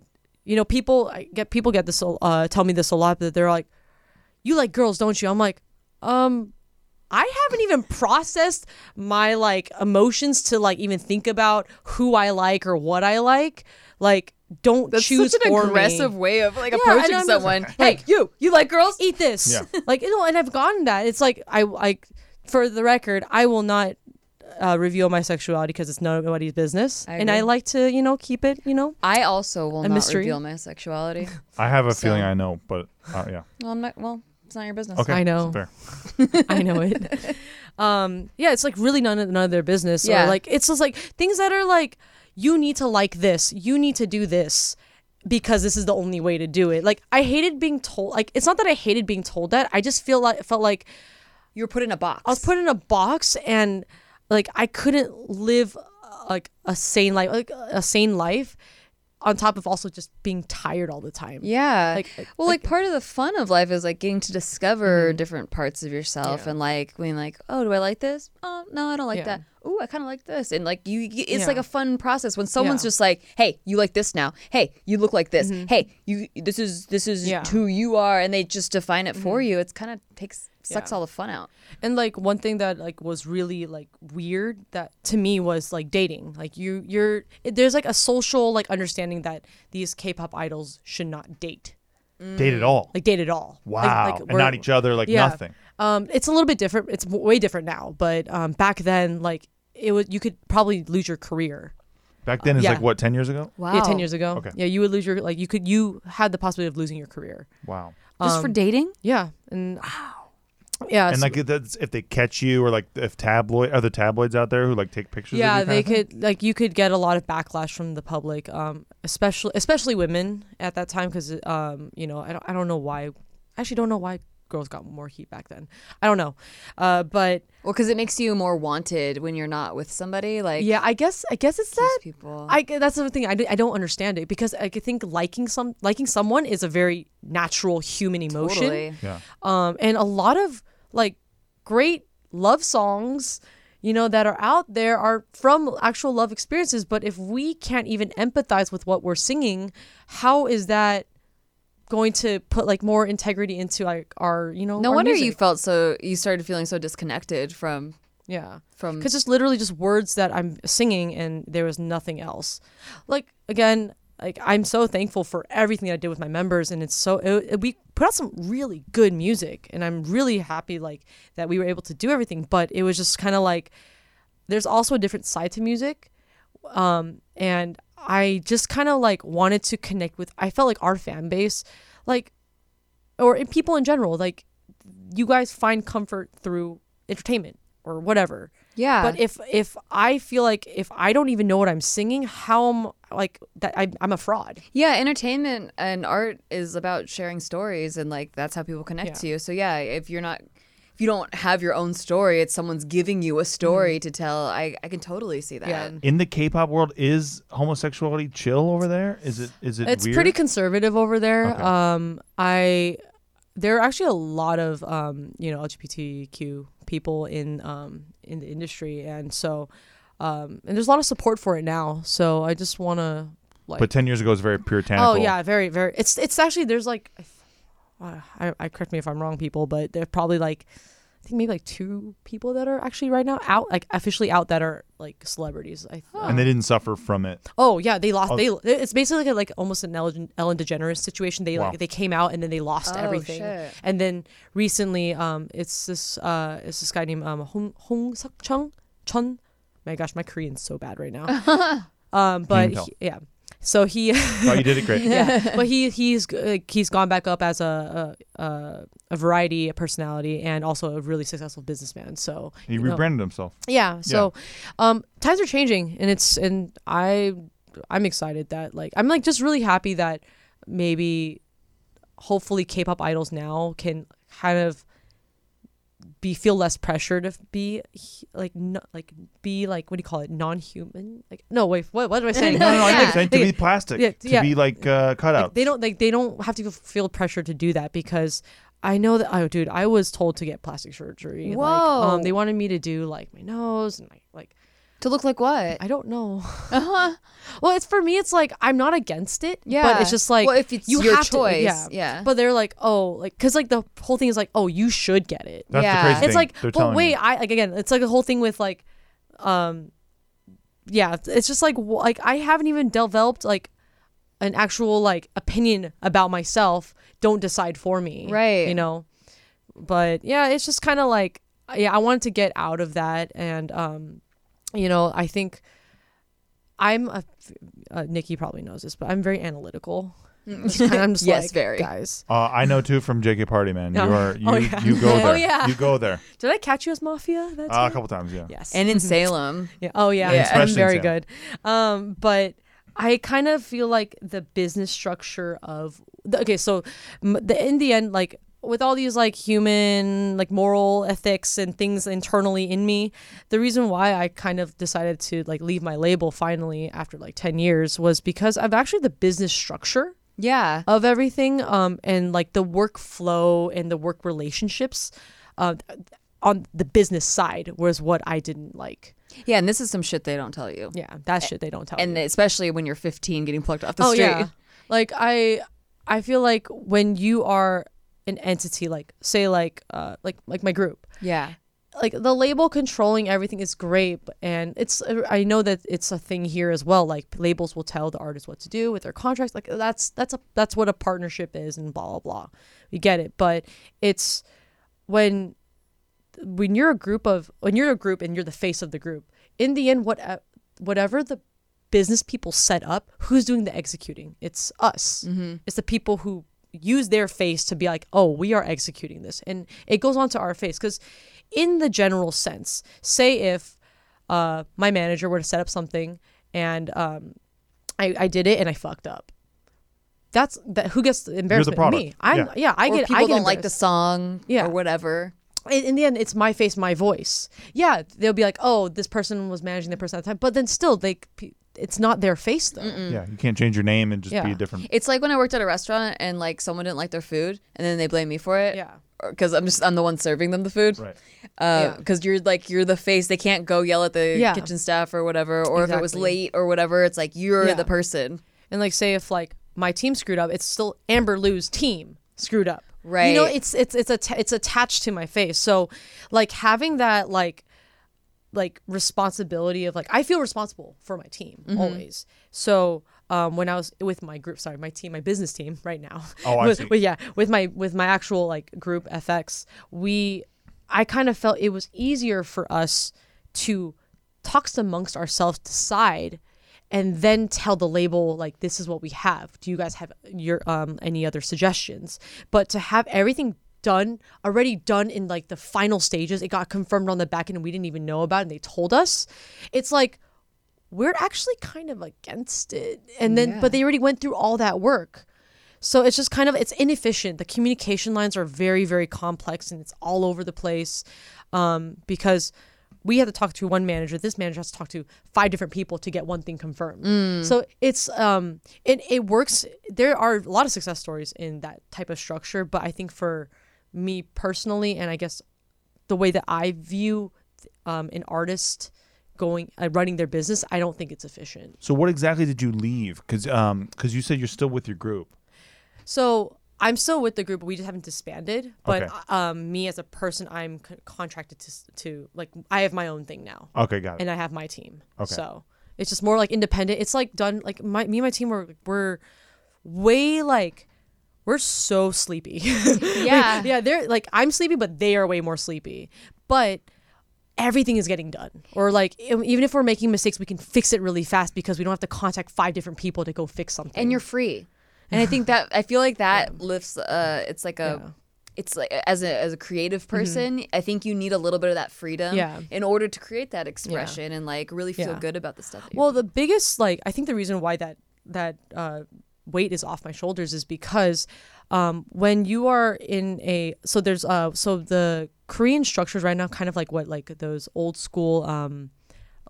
Speaker 4: you know people I get people get this uh tell me this a lot that they're like you like girls, don't you? I'm like um I haven't even processed my like emotions to like even think about who I like or what I like. Like don't
Speaker 2: That's
Speaker 4: choose
Speaker 2: such an
Speaker 4: for me.
Speaker 2: aggressive way of like
Speaker 4: Yeah,
Speaker 2: approaching
Speaker 4: and just
Speaker 2: someone.
Speaker 4: like,
Speaker 2: hey,
Speaker 4: hey,
Speaker 2: you, you like girls?
Speaker 4: eat this.
Speaker 3: Yeah.
Speaker 4: like you know, and I've gotten that. It's like I like for the record, I will not uh, reveal my sexuality because it's nobody's business,
Speaker 2: I
Speaker 4: and I like to you know keep it you know.
Speaker 2: I also will not
Speaker 4: mystery.
Speaker 2: reveal my sexuality.
Speaker 3: I have a
Speaker 2: So-
Speaker 3: feeling I know, but uh, yeah.
Speaker 2: Well, I'm not. Well, it's not your business.
Speaker 3: Okay.
Speaker 4: I know.
Speaker 3: Fair.
Speaker 4: I know it. um, yeah, it's like really none of, none of their business.
Speaker 2: Yeah.
Speaker 4: Or like it's just like things that are like you need to like this, you need to do this, because this is the only way to do it. Like I hated being told. Like it's not that I hated being told that. I just feel like felt like
Speaker 2: you were put in a box.
Speaker 4: I was put in a box, and like I couldn't live uh, like a sane life, like a sane life, on top of also just being tired all the time.
Speaker 2: Yeah.
Speaker 4: Like-
Speaker 2: well, like, part of the fun of life is like getting to discover
Speaker 4: Mm-hmm.
Speaker 2: different parts of yourself and like being like, oh, do I like this? Oh, no, I don't like
Speaker 4: Yeah.
Speaker 2: that. Ooh, I kind of like this. And like you, it's like a fun process when someone's
Speaker 4: Yeah.
Speaker 2: just like, hey, you like this now. Hey, you look like this. Hey, you, this is this is
Speaker 4: Mm-hmm. Yeah. Mm-hmm.
Speaker 2: who you are, and they just define it for you. It's kind of takes sucks
Speaker 4: Yeah.
Speaker 2: all the fun out.
Speaker 4: And like one thing that like was really like weird that to me was like dating. Like you you're it- there's like a social like understanding that these K-pop idols should not date.
Speaker 3: Date at all.
Speaker 4: Like date at all.
Speaker 3: Wow.
Speaker 4: like,
Speaker 3: And
Speaker 4: we're-
Speaker 3: not each other, like nothing.
Speaker 4: Um it's a little bit different. It's w- way different now, but um back then like it was you could probably lose your career.
Speaker 3: Back then, it's
Speaker 4: yeah.
Speaker 3: like what, 10 years ago?
Speaker 2: Wow.
Speaker 4: Yeah, 10 years ago.
Speaker 3: Okay.
Speaker 4: Yeah, you would lose your like you could you had the possibility of losing your career.
Speaker 3: Wow.
Speaker 2: Just for
Speaker 4: Um,
Speaker 2: dating?
Speaker 4: Yeah. And wow. Yeah.
Speaker 3: and
Speaker 4: so-
Speaker 3: like if that's if they catch you or like if tabloid other tabloids out there who like take pictures
Speaker 4: yeah
Speaker 3: of you
Speaker 4: they
Speaker 3: kind thing?
Speaker 4: could like you could get a lot of backlash from the public um especially especially women at that time because um you know I don't, I don't know why I actually don't know why girls got more heat back then i don't know uh but
Speaker 2: Well, because it makes you more wanted when you're not with somebody. Like
Speaker 4: yeah i guess i guess it's that
Speaker 2: people.
Speaker 4: I that's the thing I, I don't understand it because I think liking some liking someone is a very natural human emotion.
Speaker 2: Totally.
Speaker 3: Yeah.
Speaker 4: Um, and a lot of like great love songs, you know, that are out there are from actual love experiences. But if we can't even empathize with what we're singing, how is that going to put like more integrity into like our, you know,
Speaker 2: no wonder you felt so. You started feeling so disconnected from
Speaker 4: Yeah.
Speaker 2: from
Speaker 4: Because it's literally just words that I'm singing and there was nothing else. Like, again, like I'm so thankful for everything I did with my members and it's so, it, it- we put out some really good music and I'm really happy like that we were able to do everything. But it was just kind of like, there's also a different side to music. Um, and I just kind of like wanted to connect with, I felt like our fan base, like, or in people in general, like you guys find comfort through entertainment or whatever.
Speaker 2: Yeah.
Speaker 4: But if if I feel like if I don't even know what I'm singing, how am like that? I, I'm a fraud.
Speaker 2: Yeah, entertainment and art is about sharing stories, and like that's how people connect
Speaker 4: Yeah.
Speaker 2: to you. So yeah, if you're not, if you don't have your own story, it's someone's giving you a story to tell. I I can totally see that.
Speaker 4: Yeah.
Speaker 3: in the K-pop world is homosexuality chill over there? Is it is it
Speaker 4: It's
Speaker 3: weird?
Speaker 4: pretty conservative over there.
Speaker 3: Okay.
Speaker 4: Um, I there are actually a lot of um, you know LGBTQ people in um in the industry, and so um, and there's a lot of support for it now. So I just want to like.
Speaker 3: but 10 years ago it was very puritanical.
Speaker 4: Oh yeah, very very. It's it's actually there's like, uh, I, I correct me if I'm wrong, people, but there's probably like, I think maybe like two people that are actually right now out like officially out that are like celebrities. I
Speaker 3: And they didn't suffer from it.
Speaker 4: Oh yeah, they lost.
Speaker 3: Oh.
Speaker 4: They it's basically like, a, like almost an Ellen, Ellen DeGeneres situation. They
Speaker 3: Wow.
Speaker 4: like they came out and then they lost
Speaker 2: Oh,
Speaker 4: everything.
Speaker 2: shit.
Speaker 4: And then recently, um, it's this uh, it's this guy named um Hong Hong Suk Chung Chun. My gosh, my Korean's so bad right now. um, but he- yeah, so he.
Speaker 3: Oh, you did it great.
Speaker 4: yeah, but he he's uh, he's gone back up as a a, a, a variety personality and also a really successful businessman. So
Speaker 3: He
Speaker 4: you know-
Speaker 3: rebranded himself.
Speaker 4: yeah. So, um, times are changing, and it's and I, I'm excited that like I'm like just really happy that maybe, hopefully, K-pop idols now can kind of be feel less pressure to be like no, like be like what do you call it non-human like no wait what what am I saying
Speaker 3: No, no, no, I
Speaker 2: Yeah.
Speaker 3: think saying to be plastic,
Speaker 4: Yeah,
Speaker 3: to
Speaker 4: yeah.
Speaker 3: be like uh, cut
Speaker 4: like,
Speaker 3: out.
Speaker 4: they don't like they don't have to feel pressure to do that because I know that oh dude I was told to get plastic surgery like
Speaker 2: Whoa.
Speaker 4: um they wanted me to do like my nose and my like
Speaker 2: To look like what?
Speaker 4: I don't know
Speaker 2: Uh huh.
Speaker 4: well it's for me it's like I'm not against it
Speaker 2: Yeah.
Speaker 4: but it's just like
Speaker 2: Well, if it's
Speaker 4: you
Speaker 2: your
Speaker 4: have to-
Speaker 2: choice,
Speaker 4: yeah
Speaker 2: yeah.
Speaker 4: but they're like oh like because like the whole thing is like oh you should get it
Speaker 3: That's
Speaker 2: Yeah.
Speaker 3: the crazy
Speaker 4: it's
Speaker 3: thing.
Speaker 4: like
Speaker 3: They're
Speaker 4: but wait
Speaker 3: you.
Speaker 4: I like again it's like the whole thing with like um yeah it's just like like I haven't even developed like an actual like opinion about myself don't decide for me
Speaker 2: Right.
Speaker 4: you know but yeah it's just kind of like yeah I wanted to get out of that and um you know I think I'm a uh, Nikki probably knows this but I'm very analytical Just kinda- I'm just
Speaker 2: Yes,
Speaker 4: like
Speaker 2: very.
Speaker 4: guys
Speaker 3: Uh, I know too from JK Party, man. You
Speaker 4: Oh.
Speaker 3: are you
Speaker 4: Oh, yeah.
Speaker 3: you go
Speaker 4: Oh,
Speaker 3: there.
Speaker 4: yeah.
Speaker 3: You go there.
Speaker 4: did I catch you as mafia that
Speaker 3: Uh, a couple times, yeah.
Speaker 4: yes
Speaker 2: And in Salem.
Speaker 4: Yeah. Oh yeah.
Speaker 3: Yeah.
Speaker 4: I'm very good. Um, but I kind of feel like the business structure of the, okay, so m- the in the end, like with all these like human like moral ethics and things internally in me, the reason why I kind of decided to like leave my label finally after like ten years was because I've actually the business structure
Speaker 2: Yeah.
Speaker 4: of everything um and like the workflow and the work relationships uh, on the business side was what I didn't like.
Speaker 2: Yeah, and this is some shit they don't tell you.
Speaker 4: Yeah, that shit they don't tell
Speaker 2: And
Speaker 4: you.
Speaker 2: And especially when you're 15 getting plucked off the
Speaker 4: oh
Speaker 2: street.
Speaker 4: yeah like i i feel like when you are an entity like say like uh like like my group.
Speaker 2: Yeah.
Speaker 4: like the label controlling everything is great and it's uh, i know that it's a thing here as well like labels will tell the artist what to do with their contracts like that's that's a that's what a partnership is and blah blah blah. We get it but it's when when you're a group of when you're a group and you're the face of the group in the end what uh, whatever the business people set up who's doing the executing? It's us. Mm-hmm. It's the people who use their face to be like oh we are executing this and it goes on to our face because in the general sense say if uh, my manager were to set up something and um, I, I did it and i fucked up that's that who gets the embarrassment
Speaker 3: product.
Speaker 4: me i'm
Speaker 3: Yeah.
Speaker 4: yeah, i
Speaker 2: or
Speaker 4: get
Speaker 2: people
Speaker 4: I get
Speaker 2: don't like the song
Speaker 4: Yeah.
Speaker 2: or whatever.
Speaker 4: in, in the end, it's my face, my voice. Yeah, they'll be like, "Oh, this person was managing the person at the time," but then still, they, p- it's not their face though.
Speaker 3: Yeah, you can't change your name and just be a different.
Speaker 2: It's like when I worked at a restaurant and like someone didn't like their food and then they blame me for it.
Speaker 4: Yeah.
Speaker 2: Because I'm just I'm the one serving them the food.
Speaker 3: Right.
Speaker 2: Uh,
Speaker 4: Yeah.
Speaker 2: Because you're like you're the face. They can't go yell at the
Speaker 4: Yeah.
Speaker 2: kitchen staff or whatever. Or if it was
Speaker 4: Exactly.
Speaker 2: late or whatever, it's like you're
Speaker 4: Yeah.
Speaker 2: the person.
Speaker 4: And like, say if like my team screwed up, it's still Amber Liu's team screwed up. Right. You know,
Speaker 2: Right.
Speaker 4: it's it's it's a it's attached to my face. So like having that like like responsibility of like I feel responsible for my team
Speaker 2: Mm-hmm.
Speaker 4: always. So um, when I was with my group, sorry, my team, my business team right now.
Speaker 3: Oh, I
Speaker 4: with,
Speaker 3: see.
Speaker 4: with- yeah, with my with my actual like group f(x), we I kind of felt it was easier for us to talk amongst ourselves, decide, and then tell the label like this is what we have. Do you guys have your um any other suggestions? But to have everything done already done in like the final stages. It got confirmed on the back end and we didn't even know about it and they told us. It's like we're actually kind of against it. And then but they already went through all that work. So it's just kind of it's inefficient. The communication lines are very very complex and it's all over the place um, because we had to talk to one manager. This manager has to talk to five different people to get one thing confirmed. So it's um it, it works. There are a lot of success stories in that type of structure but i think for me personally and i guess the way that i view um, an artist going uh, running their business i don't think it's efficient
Speaker 3: So what exactly did you leave? Because um, because you said you're still with your group.
Speaker 4: So I'm still with the group, but we just haven't disbanded. But
Speaker 3: Okay.
Speaker 4: um, me as a person, I'm c- contracted to to like I have my own thing now,
Speaker 3: Okay, got it.
Speaker 4: and I have my team.
Speaker 3: Okay.
Speaker 4: So it's just more like independent. It's like done like my me and my team were we're way like we're so sleepy.
Speaker 2: Yeah.
Speaker 4: yeah. They're like I'm sleepy, but they are way more sleepy. But everything is getting done or like even if we're making mistakes we can fix it really fast because we don't have to contact five different people to go fix something
Speaker 2: and you're free. And I think that I feel like that lifts. Uh, it's like a.
Speaker 4: Yeah.
Speaker 2: It's like as a as a creative person, I think you need a little bit of that freedom
Speaker 4: Yeah.
Speaker 2: in order to create that expression and like really feel
Speaker 4: Yeah.
Speaker 2: good about the stuff.
Speaker 4: Well, the biggest like I think the reason why that that uh, weight is off my shoulders is because um, when you are in a so there's uh so the Korean structures right now kind of like what like those old school um,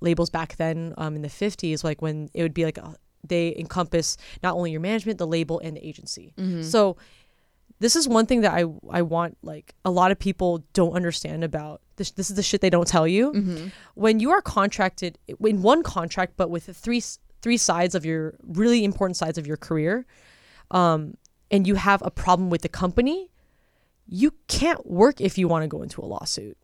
Speaker 4: labels back then um, in the 50s like when it would be like a, they encompass not only your management the label and the agency so this is one thing that I I want like a lot of people don't understand about this. This is the shit they don't tell you. When you are contracted in one contract, but with three three sides of your really important sides of your career, um, and you have a problem with the company, you can't work if you want to go into a lawsuit.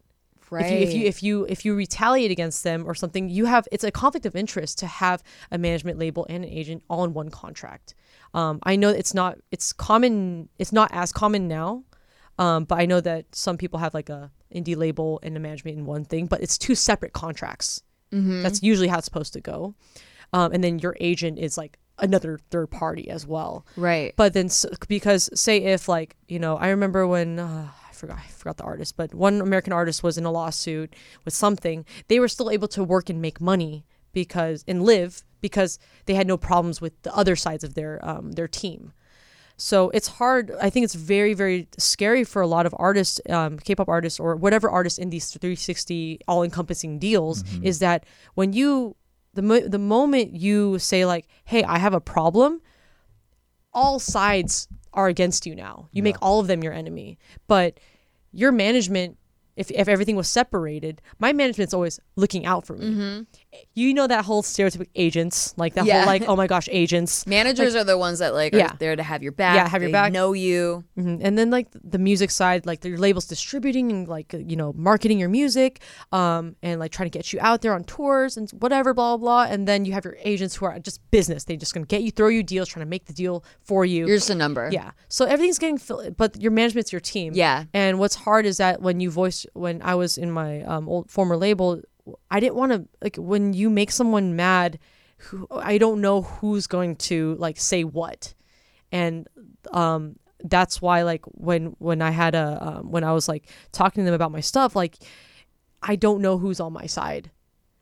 Speaker 2: right.
Speaker 4: If you if you if you if you retaliate against them or something, you have it's a conflict of interest to have a management label and an agent all in one contract. Um, I know it's not it's common it's not as common now, um, but I know that some people have like a indie label and a management in one thing, but it's two separate contracts. That's usually how it's supposed to go. Um, and then your agent is like another third party as well.
Speaker 2: right.
Speaker 4: But then, s because say if like you know, I remember when uh, I forgot I forgot the artist, but one American artist was in a lawsuit with something. They were still able to work and make money because and live because they had no problems with the other sides of their um, their team. So it's hard. I think it's very, very scary for a lot of artists, um, K-pop artists or whatever artists in these 360 all-encompassing deals.
Speaker 7: Mhm.
Speaker 4: Is that when you the mo- the moment you say like, "Hey, I have a problem," all sides are against you now. You make all of them your enemy. But your management, if, if everything was separated, my management's always looking out for me.
Speaker 2: Mhm.
Speaker 4: You know that whole stereotypic agents, like that
Speaker 2: Yeah.
Speaker 4: whole like, oh my gosh, agents.
Speaker 2: Managers
Speaker 4: Like-
Speaker 2: are the ones that like
Speaker 4: Yeah.
Speaker 2: are there to have your back.
Speaker 4: Yeah, have your
Speaker 2: they
Speaker 4: back.
Speaker 2: Know you.
Speaker 4: Mhm. And then like the music side, like your labels distributing and like you know marketing your music, um, and like trying to get you out there on tours and whatever, blah blah blah. And then you have your agents who are just business. They just gonna get you, throw you deals, trying to make the deal for you.
Speaker 2: You're just a number.
Speaker 4: Yeah. So everything's getting, fill- but your management's your team.
Speaker 2: Yeah.
Speaker 4: And what's hard is that when you voice, when I was in my um, old former label, I didn't want to like when you make someone mad, who I don't know who's going to like say what, and um that's why like when when I had a um, when I was like talking to them about my stuff, like I don't know who's on my side,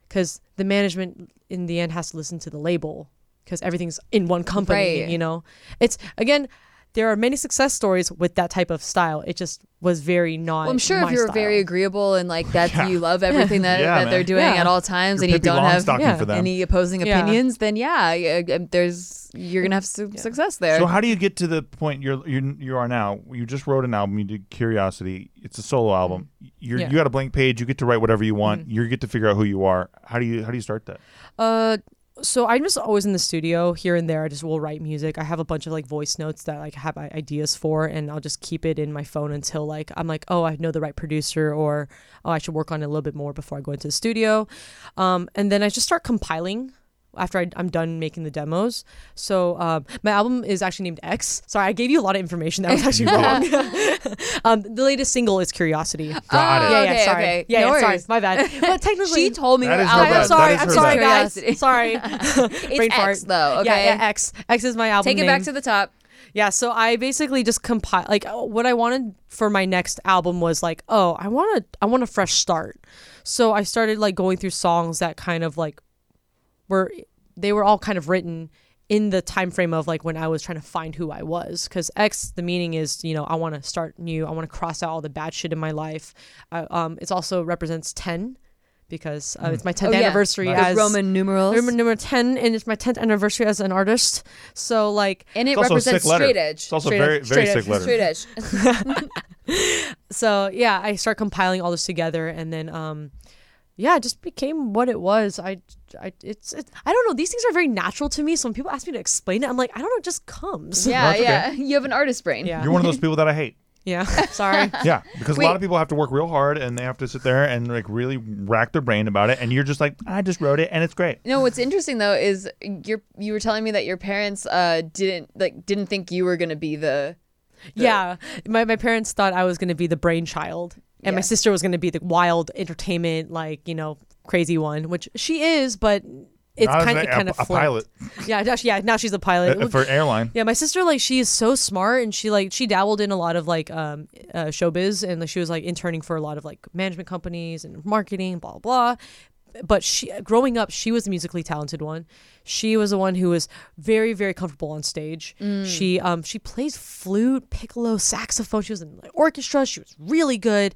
Speaker 4: because the management in the end has to listen to the label because everything's in one company.
Speaker 2: Right.
Speaker 4: You know, it's again. There are many success stories with that type of style. It just was very not.
Speaker 2: Well, I'm sure if you're
Speaker 4: style.
Speaker 2: very agreeable and like that
Speaker 4: Yeah.
Speaker 2: you love everything that,
Speaker 4: Yeah,
Speaker 2: that they're doing
Speaker 4: Yeah.
Speaker 2: at all times
Speaker 4: You're
Speaker 2: and you don't have
Speaker 4: Longstocking
Speaker 2: any opposing
Speaker 4: Yeah.
Speaker 2: opinions, then yeah, yeah, there's you're gonna have su- success there.
Speaker 3: So how do you get to the point you're, you're you are now? You just wrote an album. You did Curiosity. It's a solo album. You're,
Speaker 4: Yeah.
Speaker 3: You got a blank page. You get to write whatever you want. You get to figure out who you are. How do you how do you start that?
Speaker 4: Uh, so I'm just always in the studio here and there. I just will write music. I have a bunch of like voice notes that like have ideas for, and I'll just keep it in my phone until like I'm like, oh, I know the right producer, or oh, I should work on it a little bit more before I go into the studio. Um, and then I just start compiling after I, I'm done making the demos. So um, my album is actually named X. Sorry, I gave you a lot of information that was actually wrong. um, the latest single is Curiosity.
Speaker 2: Got it.
Speaker 4: Yeah,
Speaker 2: okay,
Speaker 4: yeah, sorry.
Speaker 2: okay.
Speaker 4: Yeah,
Speaker 2: No
Speaker 4: yeah, sorry, my bad. But technically,
Speaker 2: She told me
Speaker 4: That
Speaker 2: her
Speaker 4: is
Speaker 2: album
Speaker 4: her bad.
Speaker 2: was
Speaker 4: Sorry, I'm sorry,
Speaker 2: her
Speaker 4: guys.
Speaker 2: Curiosity.
Speaker 4: Sorry.
Speaker 2: It's
Speaker 4: Brain
Speaker 2: X,
Speaker 4: fart.
Speaker 2: though, okay?
Speaker 4: Yeah, yeah, X. X is my album.
Speaker 2: Take it back to the top.
Speaker 4: Yeah, so I basically just compile like uh, what I wanted for my next album was like, oh, I want to I want a fresh start. So I started like going through songs that kind of like were they were all kind of written in the time frame of like when I was trying to find who I was cuz X the meaning is, you know, I want to start new. I want to cross out all the bad shit in my life. I, um it's also represents 10 because uh, it's my 10th
Speaker 2: Oh, yeah.
Speaker 4: anniversary
Speaker 2: The
Speaker 4: as
Speaker 2: Roman numerals.
Speaker 4: Roman number 10 and it's my 10th anniversary as an artist. So like
Speaker 2: And it
Speaker 3: It's also a
Speaker 2: represents
Speaker 3: sick letter.
Speaker 2: straight edge.
Speaker 3: It's also
Speaker 4: Straight
Speaker 3: very
Speaker 4: edge,
Speaker 3: very
Speaker 4: straight
Speaker 3: sick
Speaker 4: edge,
Speaker 3: letter.
Speaker 2: Straight edge.
Speaker 4: so yeah i start compiling all this together and then um yeah it just became what it was i i it's, it's i don't know these things are very natural to me so when people ask me to explain it i'm like i don't know it just comes
Speaker 2: Yeah,
Speaker 3: That's okay.
Speaker 2: yeah. You have an artist brain.
Speaker 4: Yeah.
Speaker 3: You're one of those people that I hate.
Speaker 4: yeah sorry
Speaker 3: Yeah, because a lot of people have to work real hard and they have to sit there and like really rack their brain about it, and you're just like, I just wrote it and it's great.
Speaker 2: No, what's interesting though is you're you were telling me that your parents uh didn't like didn't think you were gonna be the
Speaker 4: yeah my, my parents thought i was going to be the brainchild and my sister was going to be the wild entertainment like you know crazy one which she is but it's
Speaker 3: Not as
Speaker 4: kind of kind
Speaker 3: a-
Speaker 4: of
Speaker 3: a pilot.
Speaker 4: yeah now she- yeah now she's a pilot
Speaker 3: Uh, for airline.
Speaker 4: Yeah, my sister like she is so smart and she like she dabbled in a lot of like um uh, showbiz and like, she was like interning for a lot of like management companies and marketing blah blah. But she growing up, she was the musically talented one. She was the one who was very very comfortable on stage.
Speaker 2: Mm.
Speaker 4: She um she plays flute, piccolo, saxophone. She was in like, orchestra. She was really good.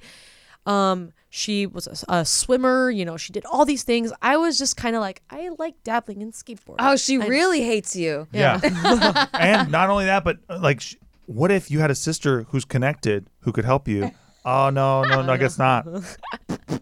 Speaker 4: Um, she was a, a swimmer. You know, she did all these things. I was just kind of like I like dabbling in skateboarding.
Speaker 2: Oh, she
Speaker 4: And-
Speaker 2: really hates you.
Speaker 3: Yeah. and not only that, but uh, like, sh- what if you had a sister who's connected who could help you? Oh no, no, no, I guess not.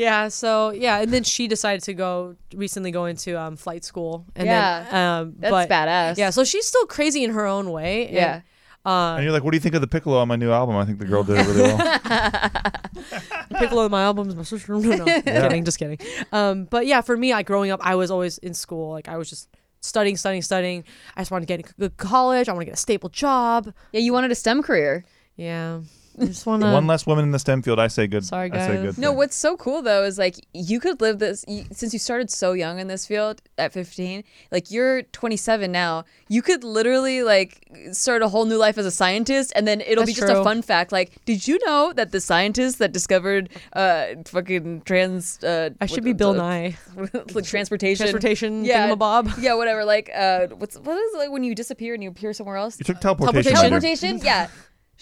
Speaker 4: Yeah, so yeah, and then she decided to go recently go into um, flight school. And
Speaker 2: Yeah,
Speaker 4: then, um,
Speaker 2: that's
Speaker 4: but-
Speaker 2: badass.
Speaker 4: Yeah, so she's still crazy in her own way. and,
Speaker 2: Yeah.
Speaker 4: uh,
Speaker 3: And you're like, what do you think of the piccolo on my new album? I think the girl did it really well.
Speaker 4: Piccolo in my albums, my sister. No, no, kidding, just kidding. Um, but yeah, for me, like growing up, I was always in school. Like I was just studying, studying, studying. I just wanted to get a good college. I want to get a stable job.
Speaker 2: Yeah, you wanted a STEM career.
Speaker 4: Yeah. Just wanna.
Speaker 3: One less woman in the STEM field. I say good.
Speaker 4: Sorry,
Speaker 3: I say
Speaker 4: guys.
Speaker 3: good.
Speaker 2: No,
Speaker 3: thing.
Speaker 2: what's so cool though is like you could live this you, since you started so young in this field at 15. Like you're 27 now. You could literally like start a whole new life as a scientist, and then it'll be
Speaker 4: That's
Speaker 2: just a fun fact. Like, did you know that the scientist that discovered uh fucking trans uh
Speaker 4: I should
Speaker 2: what-
Speaker 4: be Bill
Speaker 2: uh,
Speaker 4: Nye.
Speaker 2: like transportation
Speaker 4: Transportation
Speaker 2: yeah
Speaker 4: thingamabob.
Speaker 2: yeah whatever like uh what's what is it like when you disappear and you appear somewhere else
Speaker 3: You took teleportation.
Speaker 4: Teleportation.
Speaker 2: teleportation yeah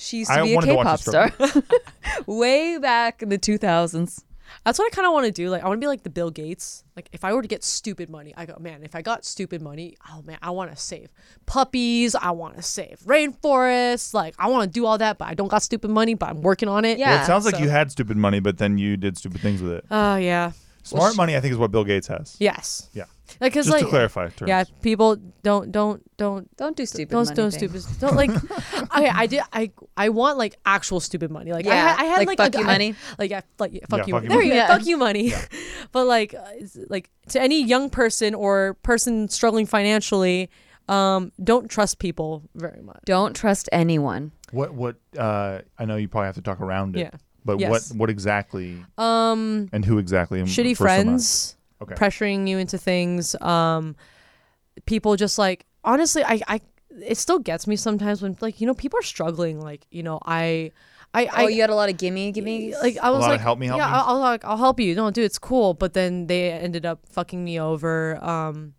Speaker 2: she used to
Speaker 3: I
Speaker 2: be a
Speaker 3: wanted to watch
Speaker 2: K-pop
Speaker 3: this
Speaker 2: star way back in the 2000s
Speaker 4: That's what I kind of want to do. Like, I want to be like the Bill Gates. Like, if I were to get stupid money, I go, man, if I got stupid money, oh man, I want to save puppies. I want to save rainforests. Like, I want to do all that, but I don't got stupid money, but I'm working on it.
Speaker 2: Yeah.
Speaker 3: Well, it sounds like you had stupid money, but then you did stupid things with it.
Speaker 4: Oh, yeah.
Speaker 3: Smart money, I think, is what Bill Gates has.
Speaker 4: Yes.
Speaker 3: Yeah.
Speaker 4: Like, cause
Speaker 3: Just
Speaker 4: like,
Speaker 3: to clarify. Terms.
Speaker 4: yeah, people don't, don't, don't,
Speaker 2: don't do stupid
Speaker 4: don't,
Speaker 2: money
Speaker 4: don't
Speaker 2: things.
Speaker 4: stupid, don't like. okay, I did. I, I want like actual stupid money. Like, I,
Speaker 2: Yeah,
Speaker 4: had- I had
Speaker 2: like
Speaker 4: like,
Speaker 2: fuck
Speaker 4: a-
Speaker 2: you
Speaker 4: I-
Speaker 2: money?
Speaker 4: like, yeah, like yeah, fuck
Speaker 3: Yeah,
Speaker 4: you.
Speaker 3: fuck you
Speaker 4: there you go.
Speaker 2: Yeah.
Speaker 4: Fuck you money. but like, uh, like to any young person or person struggling financially, um, don't trust people very much.
Speaker 2: Don't trust anyone.
Speaker 3: What? What? Uh, I know you probably have to talk around it.
Speaker 4: Yeah.
Speaker 3: But
Speaker 4: Yes.
Speaker 3: what? What exactly?
Speaker 4: Um,
Speaker 3: And who exactly? Am I?
Speaker 4: Shitty
Speaker 3: friends. someone?
Speaker 4: Friends
Speaker 3: Okay.
Speaker 4: pressuring you into things um people just like honestly i i it still gets me sometimes when like you know people are struggling like you know i i
Speaker 2: Oh,
Speaker 4: i
Speaker 2: you had a lot of gimme, gimme.
Speaker 4: like I was
Speaker 3: lot of
Speaker 4: like,
Speaker 3: help me, help
Speaker 4: yeah,
Speaker 3: me?
Speaker 4: I'll, I'll like, I'll help you. No, dude, it's cool. But then they ended up fucking me over. Um,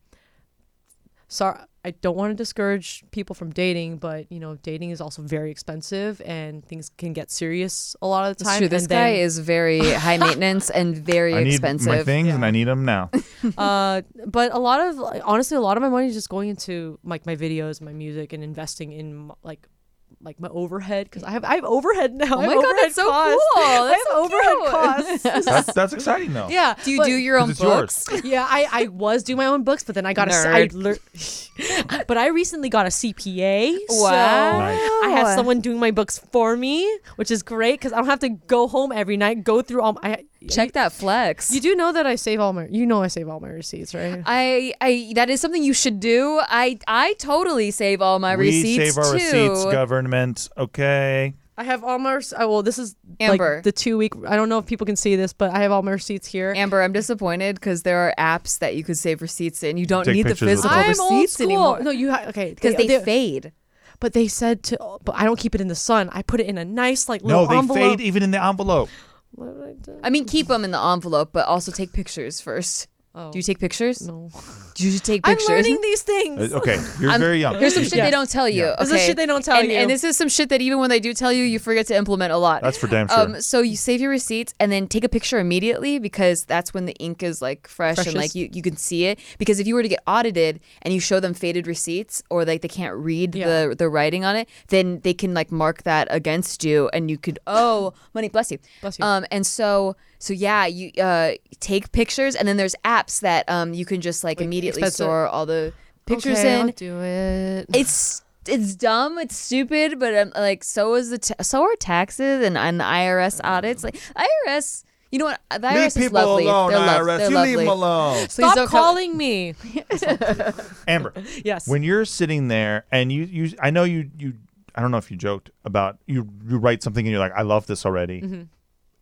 Speaker 4: sorry, I don't want to discourage people from dating, but you know, dating is also very expensive, and things can get serious a lot of the
Speaker 2: It's
Speaker 4: time.
Speaker 2: true. This
Speaker 4: and
Speaker 2: guy
Speaker 4: then-
Speaker 2: is very high maintenance and very
Speaker 3: I need
Speaker 2: expensive.
Speaker 3: my things and I need them now.
Speaker 4: uh, but a lot of honestly, a lot of my money is just going into like my videos, my music, and investing in like like my overhead because I have I have overhead now.
Speaker 2: Oh
Speaker 4: I have
Speaker 2: my God,
Speaker 4: overhead
Speaker 2: that's so
Speaker 4: costs.
Speaker 2: cool.
Speaker 4: I
Speaker 2: That's
Speaker 4: have
Speaker 2: so
Speaker 4: overhead
Speaker 2: cute.
Speaker 4: costs.
Speaker 3: That's, that's exciting though.
Speaker 4: yeah.
Speaker 2: Do you
Speaker 4: but-
Speaker 2: do your own
Speaker 3: it's yours.
Speaker 2: books?
Speaker 4: yeah, I, I was doing my own books, but then I got a I
Speaker 2: Nerd.
Speaker 4: lear- but I recently got a CPA. so
Speaker 2: Wow.
Speaker 3: Nice.
Speaker 4: I have someone doing my books for me, which is great because I don't have to go home every night, go through all. My, I,
Speaker 2: Check that flex.
Speaker 4: You do know that I save all my. You know I save all my receipts, right?
Speaker 2: I, I that is something you should do. I I totally save all my
Speaker 3: we
Speaker 2: receipts
Speaker 3: save our
Speaker 2: too.
Speaker 3: receipts, government. Okay.
Speaker 4: I have all my. rec- Oh, well, this is
Speaker 2: Amber.
Speaker 4: like the two week. I don't know if people can see this, but I have all my receipts here.
Speaker 2: Amber, I'm disappointed because there are apps that you could save receipts in. You don't
Speaker 3: Take
Speaker 2: need the
Speaker 3: pictures of
Speaker 2: physical
Speaker 3: them.
Speaker 4: I'm old
Speaker 2: receipts
Speaker 4: school.
Speaker 2: anymore.
Speaker 4: No, you ha- okay?
Speaker 2: because they, fade.
Speaker 4: But they said to. But I don't keep it in the sun. I put it in a nice like
Speaker 3: No,
Speaker 4: little
Speaker 3: they
Speaker 4: envelope.
Speaker 3: fade even in the envelope.
Speaker 4: What did I do?
Speaker 2: I mean, keep them in the envelope, but also take pictures first.
Speaker 4: Oh.
Speaker 2: Do you take pictures?
Speaker 4: No.
Speaker 2: Do should take pictures.
Speaker 4: I'm learning these things.
Speaker 3: Uh, Okay, you're
Speaker 2: I'm-
Speaker 3: very young.
Speaker 2: Here's some shit
Speaker 4: Yeah.
Speaker 2: they don't tell you.
Speaker 3: Yeah.
Speaker 2: Okay?
Speaker 4: This is shit they don't tell
Speaker 2: and,
Speaker 4: you.
Speaker 2: And this is some shit that even when they do tell you, you forget to implement a lot.
Speaker 3: That's for damn sure.
Speaker 2: Um, so you save your receipts and then take a picture immediately because that's when the ink is like fresh and like you, you can see it. Because if you were to get audited and you show them faded receipts or like they can't read
Speaker 4: Yeah.
Speaker 2: the the writing on it, then they can like mark that against you and you could oh money bless you
Speaker 4: Bless you.
Speaker 2: Um, and so so yeah, you uh take pictures and then there's apps that um you can just like immediately
Speaker 4: expensive.
Speaker 2: store all the pictures
Speaker 4: okay,
Speaker 2: in
Speaker 4: I'll do it.
Speaker 2: it's it's dumb, it's stupid, but um, like so is the ta- so are taxes and, and the IRS audits. Like IRS, you know what? The IRS
Speaker 3: leave
Speaker 2: is
Speaker 3: people
Speaker 2: lovely.
Speaker 3: alone,
Speaker 2: they're lov-
Speaker 3: IRS.
Speaker 2: they're
Speaker 3: you
Speaker 2: lovely.
Speaker 3: leave them alone.
Speaker 2: Please
Speaker 4: Stop
Speaker 2: don't come-
Speaker 4: calling me.
Speaker 3: Amber,
Speaker 4: Yes.
Speaker 3: when you're sitting there and you, you I know you, you, I don't know if you joked about you, you write something and you're like, I love this already.
Speaker 4: Mm-hmm.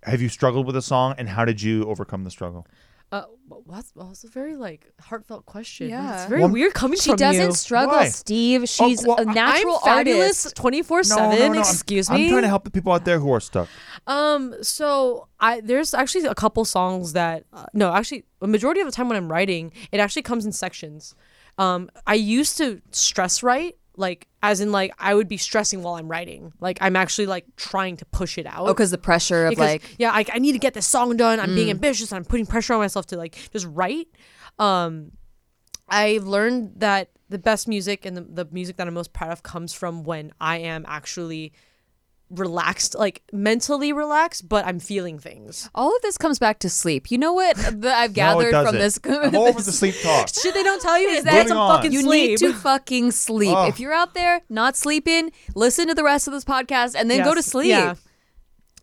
Speaker 3: Have you struggled with a song and how did you overcome the struggle?
Speaker 4: Uh, well, that's, well, that's a very like heartfelt question.
Speaker 2: Yeah.
Speaker 4: it's very
Speaker 3: Well,
Speaker 4: weird coming
Speaker 2: She
Speaker 4: from you.
Speaker 2: She doesn't struggle,
Speaker 3: Why?
Speaker 2: Steve. She's
Speaker 3: well,
Speaker 2: a natural
Speaker 4: I'm fabulous
Speaker 2: artist.
Speaker 4: twenty four seven.
Speaker 3: no, no.
Speaker 4: Excuse
Speaker 3: I'm,
Speaker 4: me.
Speaker 3: I'm trying to help the people out there who are stuck.
Speaker 4: Um, so I there's actually a couple songs that uh, no, actually a majority of the time when I'm writing, it actually comes in sections. Um, I used to stress write, like as in like I would be stressing while I'm writing, like I'm actually like trying to push it out.
Speaker 2: Oh, because the pressure of
Speaker 4: Because,
Speaker 2: like Mm.
Speaker 4: yeah, I, I need to get this song done. I'm being ambitious. I'm putting pressure on myself to like just write. Um, I learned that the best music and the, the music that I'm most proud of comes from when I am actually relaxed, like mentally relaxed, but I'm feeling things.
Speaker 2: all of this comes back to sleep. You know what that I've gathered
Speaker 3: it
Speaker 2: from this.
Speaker 3: I'm all over the sleep talk.
Speaker 4: Shit, they don't tell you is
Speaker 2: that
Speaker 4: that some
Speaker 3: Moving on.
Speaker 4: fucking
Speaker 2: you
Speaker 4: sleep.
Speaker 2: need to fucking sleep.
Speaker 3: Ugh.
Speaker 2: If you're out there not sleeping, listen to the rest of this podcast and then go to sleep.
Speaker 4: Yeah.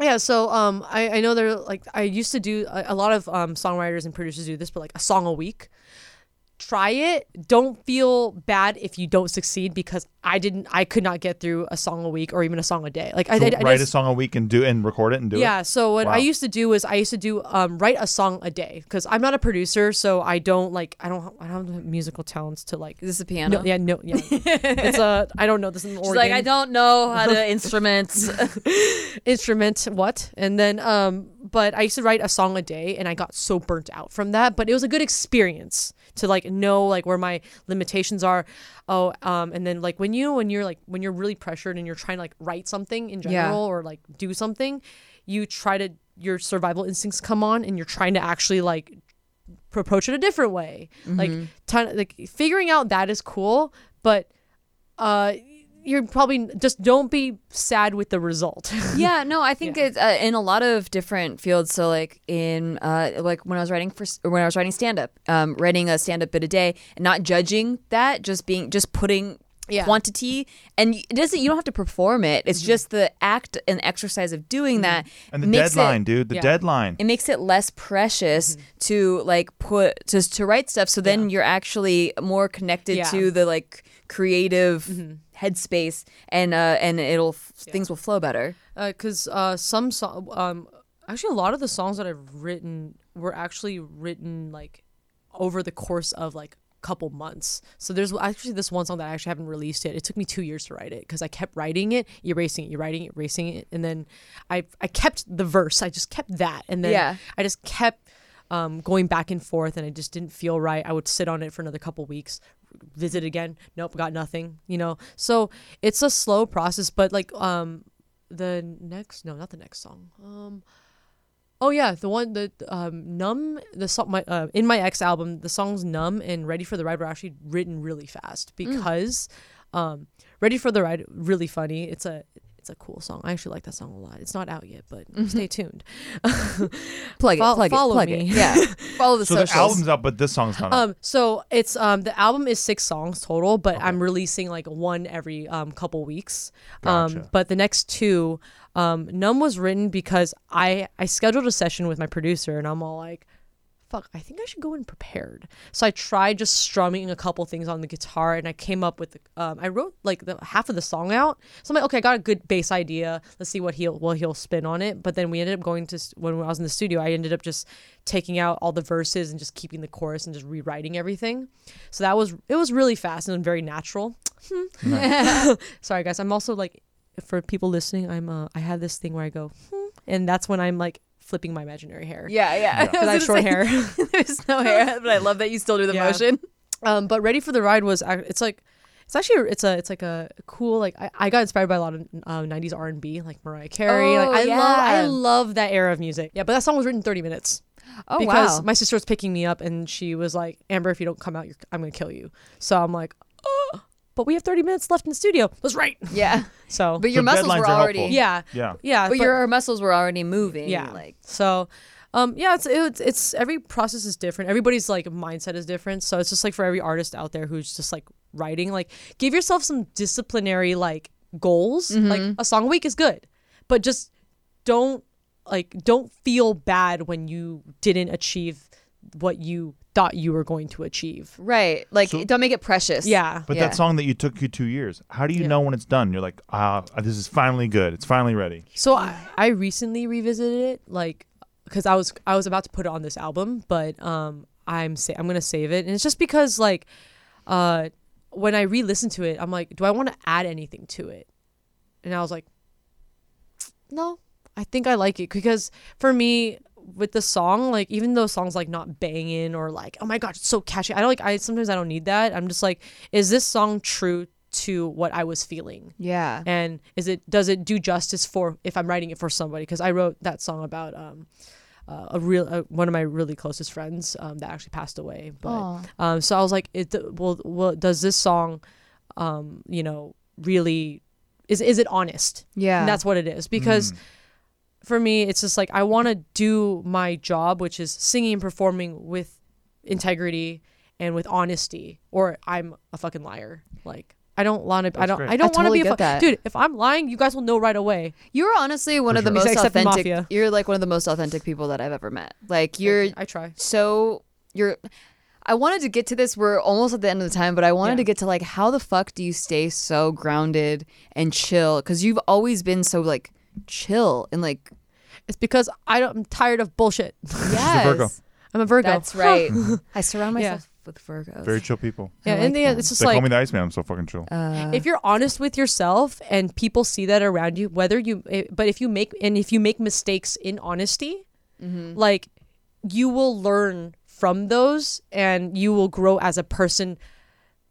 Speaker 4: Yeah, so um, I, I know there like I used to do a, a lot of um, songwriters and producers do this, but like a song a week. Try it. Don't feel bad if you don't succeed because I didn't. I could not get through a song a week or even a song a day. Like I,
Speaker 3: So
Speaker 4: I, I
Speaker 3: write a song a week and do and record it and do it.
Speaker 4: yeah. So what I used to do was I used to do um, write a song a day because I'm not a producer, so I don't like I don't I don't have the musical talents to like.
Speaker 2: This is this a piano?
Speaker 4: No, yeah, no, yeah. it's a I don't know this is an
Speaker 2: She's like, I don't know how to instrument.
Speaker 4: instrument what and then um but i used to write a song a day and i got so burnt out from that but it was a good experience to like know like where my limitations are oh um and then like when you when you're like when you're really pressured and you're trying to like write something in
Speaker 2: Yeah.
Speaker 4: general or like do something you try to your survival instincts come on and you're trying to actually like approach it a different way like
Speaker 2: Mhm.
Speaker 4: ton like figuring out that is cool but uh you're probably just don't be sad with the result
Speaker 2: yeah, no, I think it's uh, in a lot of different fields. So like in uh, like when I was writing for when I was writing stand up, um, writing a stand up bit a day and not judging that, just being just putting
Speaker 4: Yeah.
Speaker 2: quantity and it doesn't you don't have to perform it. It's just the act and exercise of doing that
Speaker 3: And the deadline,
Speaker 2: it,
Speaker 3: dude. The deadline.
Speaker 2: It makes it less precious to like put to to write stuff. So then you're actually more connected
Speaker 4: Yeah.
Speaker 2: to the like creative headspace and uh and it'll things will flow better.
Speaker 4: because uh, some song, um, actually a lot of the songs that I've written were actually written like over the course of like a couple months. So there's actually this one song that I actually haven't released yet. It took me two years to write it because I kept writing it, erasing it, writing it, erasing it, and then I I kept the verse. I just kept that, and then
Speaker 2: Yeah.
Speaker 4: I just kept um, going back and forth, and I just didn't feel right. I would sit on it for another couple weeks, visit again. Nope, got nothing. You know, so it's a slow process, but like um, the next no, not the next song. Um, oh yeah, the one the um numb the song my uh, in my ex album the songs numb and ready for the ride were actually written really fast because um ready for the ride really funny. It's a it's a cool song. I actually like that song a lot. It's not out yet, but stay tuned.
Speaker 2: Plug it,
Speaker 4: Fol-
Speaker 2: plug it,
Speaker 4: follow
Speaker 2: plug
Speaker 4: me.
Speaker 2: it. Yeah. Follow the
Speaker 3: So the album's out, but this song's not. out.
Speaker 4: Um, so it's um the album is six songs total, but I'm releasing like one every um couple weeks. Um,
Speaker 3: Gotcha.
Speaker 4: but the next two, um, Numb was written because I I scheduled a session with my producer, and I'm all like, fuck, I think I should go in prepared. So I tried just strumming a couple things on the guitar, and I came up with um I wrote like the half of the song out. So I'm like, okay, I got a good bass idea. Let's see what he'll what he'll spin on it. But then we ended up going to when I was in the studio, I ended up just taking out all the verses and just keeping the chorus and just rewriting everything. So that was it was really fast and very natural. Sorry guys, I'm also like for people listening, I'm uh I have this thing where I go hmm, and that's when I'm like flipping my imaginary hair.
Speaker 2: Yeah, yeah.
Speaker 4: Because I have short hair.
Speaker 2: There's no hair, but I love that you still do the
Speaker 4: Yeah.
Speaker 2: motion.
Speaker 4: Um, but Ready for the Ride was it's like it's actually it's a it's like a cool like I, I got inspired by a lot of uh, 90s R&B like Mariah Carey like
Speaker 2: Oh,
Speaker 4: I love I love that era of music. Yeah, but that song was written 30 minutes.
Speaker 2: Oh,
Speaker 4: because
Speaker 2: wow.
Speaker 4: my sister was picking me up and she was like, "Amber, if you don't come out, you're, I'm gonna kill you." So I'm like, "Oh, but we have 30 minutes left in the studio." Was right.
Speaker 2: Yeah.
Speaker 4: So,
Speaker 2: But your
Speaker 3: So
Speaker 2: muscles were already
Speaker 3: helpful.
Speaker 4: yeah,
Speaker 3: Yeah.
Speaker 4: yeah,
Speaker 2: but, your muscles were already moving.
Speaker 4: yeah.
Speaker 2: Like
Speaker 4: so, um, yeah, it's it's it's every process is different. Everybody's like mindset is different. So it's just like for every artist out there who's just like writing, like give yourself some disciplinary like goals. Like a song a week is good, but just don't like don't feel bad when you didn't achieve what you thought you were going to achieve.
Speaker 2: right. Like
Speaker 3: So-
Speaker 2: don't make it precious.
Speaker 4: Yeah.
Speaker 3: But
Speaker 2: Yeah.
Speaker 3: that song that you took you two years, how do you
Speaker 4: Yeah.
Speaker 3: know when it's done? You're like, ah, this is finally good. It's finally ready.
Speaker 4: So I, I recently revisited it, like, because I was I was about to put it on this album, but um, I'm sa- I'm gonna save it, and it's just because like, uh, when I re-listen to it, I'm like, do I want to add anything to it? And I was like, no, I think I like it because for me with the song, like even though songs like not banging or like, oh my god, it's so catchy. I don't like I sometimes I don't need that. I'm just like, is this song true to what I was feeling?
Speaker 2: Yeah.
Speaker 4: and is it does it do justice for if i'm writing it for somebody because i wrote that song about um uh, a real uh, one of my really closest friends um, that actually passed away but
Speaker 2: Aw.
Speaker 4: um so i was like it well, well does this song um you know really is is it honest
Speaker 2: Yeah.
Speaker 4: and that's what it is because for me it's just like i want to do my job which is singing and performing with integrity and with honesty or i'm a fucking liar like I don't want to. I don't.
Speaker 3: great.
Speaker 4: I don't want to
Speaker 2: totally
Speaker 4: be a
Speaker 2: get
Speaker 4: fu-
Speaker 2: that.
Speaker 4: dude. If I'm lying, you guys will know right away.
Speaker 2: You're honestly one
Speaker 3: For
Speaker 2: of the
Speaker 3: sure.
Speaker 2: most
Speaker 4: Except
Speaker 2: authentic.
Speaker 4: mafia.
Speaker 2: You're like one of the most authentic people that I've ever met. Like you're
Speaker 4: I try.
Speaker 2: so you're I wanted to get to this. We're almost at the end of the time, but I wanted
Speaker 4: Yeah.
Speaker 2: to get to like how the fuck do you stay so grounded and chill? Because you've always been so like chill and like
Speaker 4: It's because I don't, I'm tired of bullshit.
Speaker 2: yes,
Speaker 3: Virgo.
Speaker 4: I'm a Virgo.
Speaker 2: That's right. I surround
Speaker 4: Yeah.
Speaker 2: myself with Virgos.
Speaker 3: Very chill people.
Speaker 4: Yeah,
Speaker 2: I
Speaker 4: and
Speaker 2: like
Speaker 4: the,
Speaker 2: that.
Speaker 4: it's just
Speaker 3: They
Speaker 4: like
Speaker 3: call me the Iceman. I'm so fucking chill.
Speaker 2: Uh,
Speaker 4: if you're honest with yourself and people see that around you whether you eh, but if you make and if you make mistakes in honesty
Speaker 2: Mm-hmm.
Speaker 4: like you will learn from those and you will grow as a person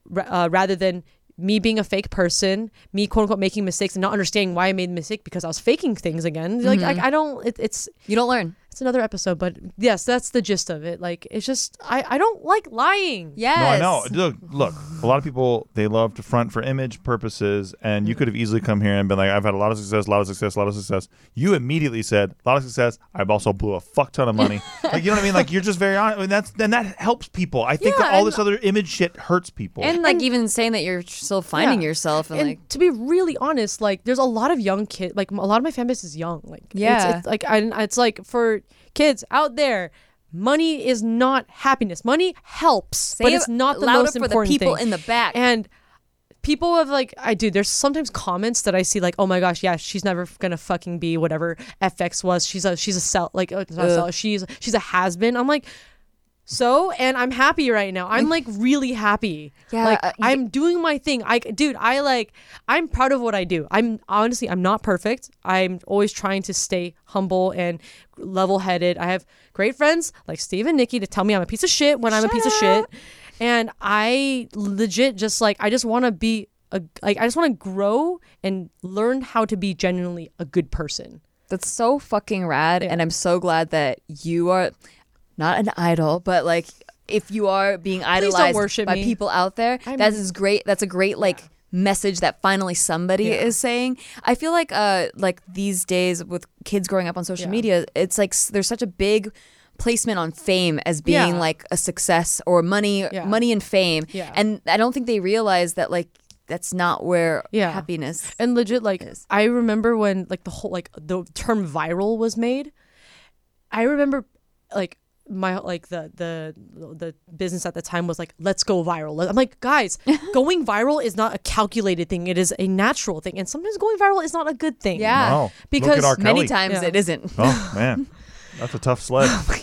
Speaker 4: ra- uh, rather than me being a fake person me quote unquote making mistakes and not understanding why i made a mistake because i was faking things again like
Speaker 2: Mm-hmm.
Speaker 4: I, I don't it, it's
Speaker 2: you don't learn.
Speaker 4: It's another episode but yes that's the gist of it like it's just i i don't like lying
Speaker 2: Yes.
Speaker 3: No, I know. Look, look. A lot of people they love to front for image purposes, and you mm-hmm. could have easily come here and been like, "I've had a lot of success, a lot of success, a lot of success." You immediately said, "A lot of success." I've also blew a fuck ton of money. like you know what I mean? Like you're just very honest. I mean, that's then that helps people. I think
Speaker 4: Yeah,
Speaker 3: that all
Speaker 4: and-
Speaker 3: this other image shit hurts people.
Speaker 2: And like even saying that you're still finding
Speaker 4: Yeah.
Speaker 2: yourself and,
Speaker 4: and
Speaker 2: like
Speaker 4: to be really honest, like there's a lot of young kids. Like a lot of my fan base is young. Like it's-
Speaker 2: Yeah.
Speaker 4: it's, like I, it's like for kids out there, money is not happiness. Money helps, but it's not the most
Speaker 2: for the people
Speaker 4: thing.
Speaker 2: in the back.
Speaker 4: And people have like I do. There's sometimes comments that I see like, oh my gosh, yeah, she's never gonna fucking be whatever f(x) was. She's a she's a sell like uh, not a sell, she's she's a has been. I'm like. So and I'm happy right now. I'm like really happy.
Speaker 2: Yeah,
Speaker 4: like
Speaker 2: uh,
Speaker 4: I'm doing my thing. I dude, I like I'm proud of what I do. I'm honestly I'm not perfect. I'm always trying to stay humble and level-headed. I have great friends like Steve and Nikki to tell me I'm a piece of shit when I'm a piece of shit. And I legit just like I just want to be a like I just want to grow and learn how to be genuinely a good person.
Speaker 2: That's so fucking rad, and I'm so glad that you are not an idol, but like if you are being idolized by
Speaker 4: me.
Speaker 2: people out there,
Speaker 4: I'm-
Speaker 2: that is great. That's a great like message that finally somebody
Speaker 4: Yeah.
Speaker 2: is saying. I feel like uh like these days with kids growing up on social
Speaker 4: Yeah.
Speaker 2: media, it's like there's such a big placement on fame as being
Speaker 4: Yeah.
Speaker 2: like a success or money
Speaker 4: Yeah.
Speaker 2: money and fame.
Speaker 4: Yeah.
Speaker 2: And I don't think they realize that like that's not where
Speaker 4: Yeah.
Speaker 2: happiness
Speaker 4: And legit, like
Speaker 2: is.
Speaker 4: I remember when like the whole like the term viral was made. I remember like my like the the the business at the time was like let's go viral i'm like guys going viral is not a calculated thing it is a natural thing and sometimes going viral is not a good thing
Speaker 2: Yeah.
Speaker 3: Wow. Look at
Speaker 4: because
Speaker 3: R.
Speaker 2: many times
Speaker 4: Yeah.
Speaker 2: it isn't.
Speaker 3: Oh man, that's a tough sled.
Speaker 4: Oh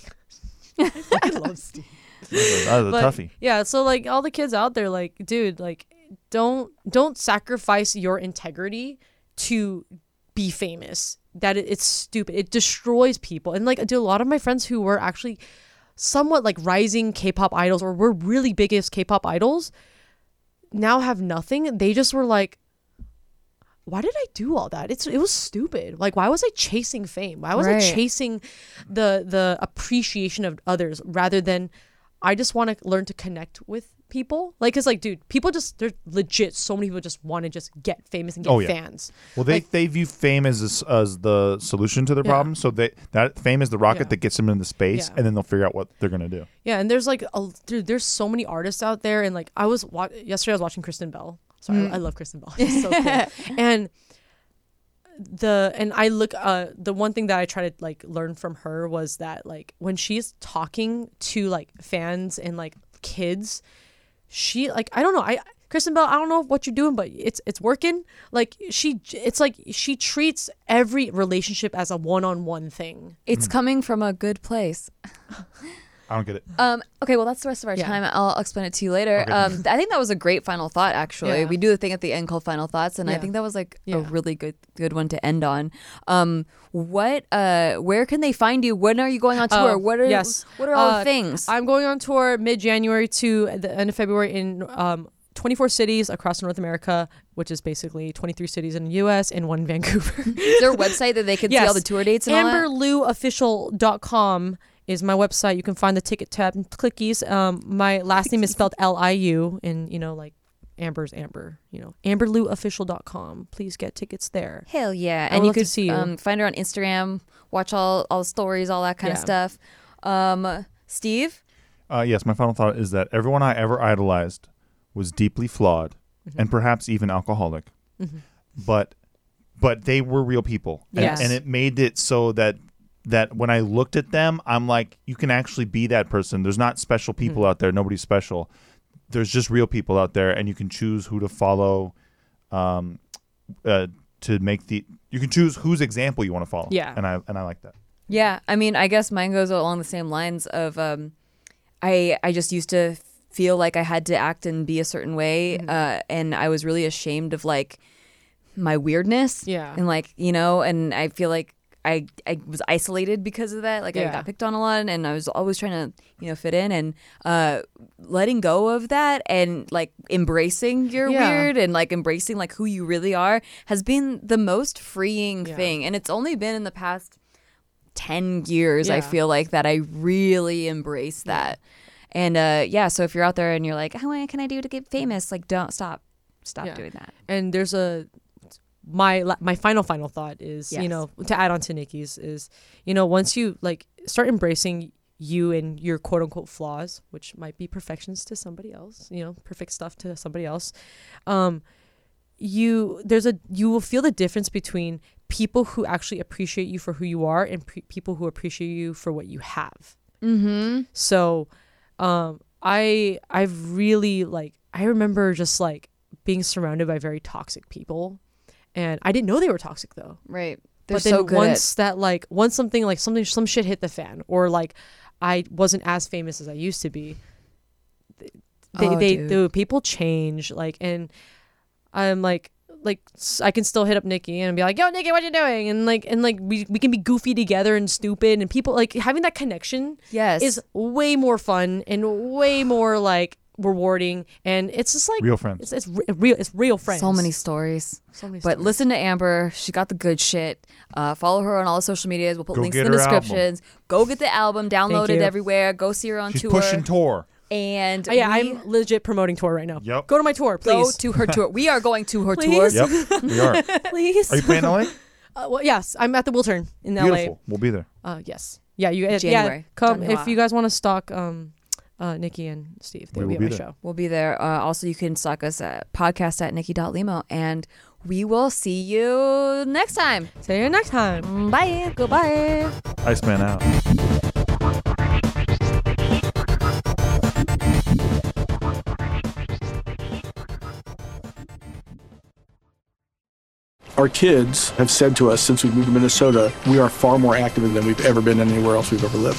Speaker 4: i love steve
Speaker 3: That is a
Speaker 4: But,
Speaker 3: toughie.
Speaker 4: yeah so like all the kids out there like dude like don't don't sacrifice your integrity to be famous that it, it's stupid it destroys people and like do a lot of my friends who were actually somewhat like rising k-pop idols or were really biggest k-pop idols now have nothing they just were like why did I do all that? It's it was stupid. Like why was I chasing fame? Why was
Speaker 2: Right.
Speaker 4: I chasing the the appreciation of others rather than I just want to learn to connect with people? Like it's like dude, people just they're legit so many people just want to just get famous and get
Speaker 3: Oh, yeah.
Speaker 4: fans.
Speaker 3: Well, they,
Speaker 4: Like-
Speaker 3: they view fame as as the solution to their
Speaker 4: Yeah.
Speaker 3: problem. So they that fame is the rocket
Speaker 4: Yeah.
Speaker 3: that gets them into space, and then they'll figure out what they're gonna do.
Speaker 4: Yeah, and there's like a, dude, there's so many artists out there and like I was wa- yesterday I was watching Kristen Bell. Sorry, I, I love Kristen Bell. She's so cool. and the and I look uh the one thing that I try to like learn from her was that like when she's talking to like fans and like kids, she like I don't know, I Kristen Bell, I don't know what you're doing, but it's it's working. Like she it's like she treats every relationship as a one-on-one thing.
Speaker 2: It's hmm. coming from a good place.
Speaker 3: I don't get it.
Speaker 2: Um, okay, well, that's the rest of our
Speaker 4: Yeah.
Speaker 2: time. I'll explain it to you later.
Speaker 3: Okay.
Speaker 2: Um, I think that was a great final thought. Actually,
Speaker 4: Yeah.
Speaker 2: we do the thing at the end called final thoughts, and I think that was like a really good good one to end on. Um, what? Uh, where can they find you? When are you going on tour?
Speaker 4: Oh,
Speaker 2: what are
Speaker 4: yes.
Speaker 2: What are all
Speaker 4: Uh,
Speaker 2: the things?
Speaker 4: I'm going on tour mid January to the end of February in um, 24 cities across North America, which is basically 23 cities in the US and one in Vancouver.
Speaker 2: Is there a website that they can see all the tour dates and all that?
Speaker 4: AmberLiuofficial.com is my website. You can find the ticket tab and clickies. Um, my last name is spelled L I U, and you know, like Amber's Amber. You know, AmberLiuofficial.com. Please get tickets there.
Speaker 2: Hell yeah!
Speaker 4: I
Speaker 2: and you
Speaker 4: love to
Speaker 2: could
Speaker 4: see you.
Speaker 2: Um, find her on Instagram. Watch all all the stories, all that kind of stuff. Um, Steve.
Speaker 3: Uh, yes, my final thought is that everyone I ever idolized was deeply flawed
Speaker 4: Mm-hmm.
Speaker 3: and perhaps even alcoholic, but but they were real people, and,
Speaker 4: Yes.
Speaker 3: and it made it so that that when I looked at them, I'm like, you can actually be that person. There's not special people out there. Nobody's special. There's just real people out there, and you can choose who to follow. Um, uh, to make the you can choose whose example you want to follow.
Speaker 2: Yeah.
Speaker 3: and I and I like that.
Speaker 2: Yeah, I mean, I guess mine goes along the same lines of um, I I just used to feel like I had to act and be a certain way, uh, and I was really ashamed of like my weirdness.
Speaker 4: Yeah.
Speaker 2: and like you know, and I feel like I I was isolated because of that. Like I got picked on a lot, and I was always trying to you know fit in and uh, letting go of that and like embracing your
Speaker 4: Yeah.
Speaker 2: weird and like embracing like who you really are has been the most freeing thing, and it's only been in the past 10 years i feel like that i really embrace that. And uh yeah so if you're out there and you're like how can i do to get famous? Like don't stop stop
Speaker 4: Yeah.
Speaker 2: doing that.
Speaker 4: And there's a my my final final thought is you know to add on to Nikki's is you know once you like start embracing you and your quote unquote flaws, which might be perfections to somebody else, you know, perfect stuff to somebody else. Um, you there's a you will feel the difference between people who actually appreciate you for who you are and pre- people who appreciate you for what you have.
Speaker 2: mm-hmm
Speaker 4: So, um, I I've really like I remember just like being surrounded by very toxic people, and I didn't know they were toxic though.
Speaker 2: right they're
Speaker 4: but then
Speaker 2: so
Speaker 4: once that like once something like something some shit hit the fan, or like I wasn't as famous as I used to be. They
Speaker 2: Oh,
Speaker 4: they the people change like and I'm like like I can still hit up Nikki and be like, "Yo, Nikki, what you doing?" And like and like we we can be goofy together and stupid and people like having that connection
Speaker 2: yes
Speaker 4: is way more fun and way more like rewarding and it's just like
Speaker 3: Real friends.
Speaker 4: it's, it's re- real it's real friends
Speaker 2: so many stories
Speaker 4: so many
Speaker 2: but
Speaker 4: stories.
Speaker 2: listen to amber she got the good shit uh, follow her on all the social medias we'll put
Speaker 3: Go
Speaker 2: links in the
Speaker 3: her album.
Speaker 2: descriptions go get the album download it everywhere go see her on
Speaker 3: She's
Speaker 2: tour
Speaker 3: pushing tour.
Speaker 2: and
Speaker 4: Oh, yeah
Speaker 2: we-
Speaker 4: i'm legit promoting tour right now
Speaker 3: Yep.
Speaker 4: go to my tour please.
Speaker 2: go
Speaker 4: please
Speaker 2: to her tour we are going to her tour
Speaker 4: Please.
Speaker 3: Yep, we are.
Speaker 4: please
Speaker 3: Are you playing LA?
Speaker 4: uh, well yes i'm at the wiltern in
Speaker 3: Beautiful.
Speaker 4: la
Speaker 3: We'll be there.
Speaker 4: uh yes yeah you yeah come
Speaker 2: Done.
Speaker 4: if you guys want to stalk um uh nikki and steve they'll
Speaker 3: We
Speaker 4: be
Speaker 3: will
Speaker 4: at
Speaker 3: be
Speaker 4: my
Speaker 3: there.
Speaker 4: show
Speaker 2: We'll be there. Uh, also, you can stalk us at podcast at nikki.limo. And we will see you next time.
Speaker 4: see you next time
Speaker 2: Bye. Goodbye.
Speaker 3: Iceman out.
Speaker 8: Our kids have said to us since we moved to Minnesota, we are far more active than we've ever been anywhere else we've ever lived.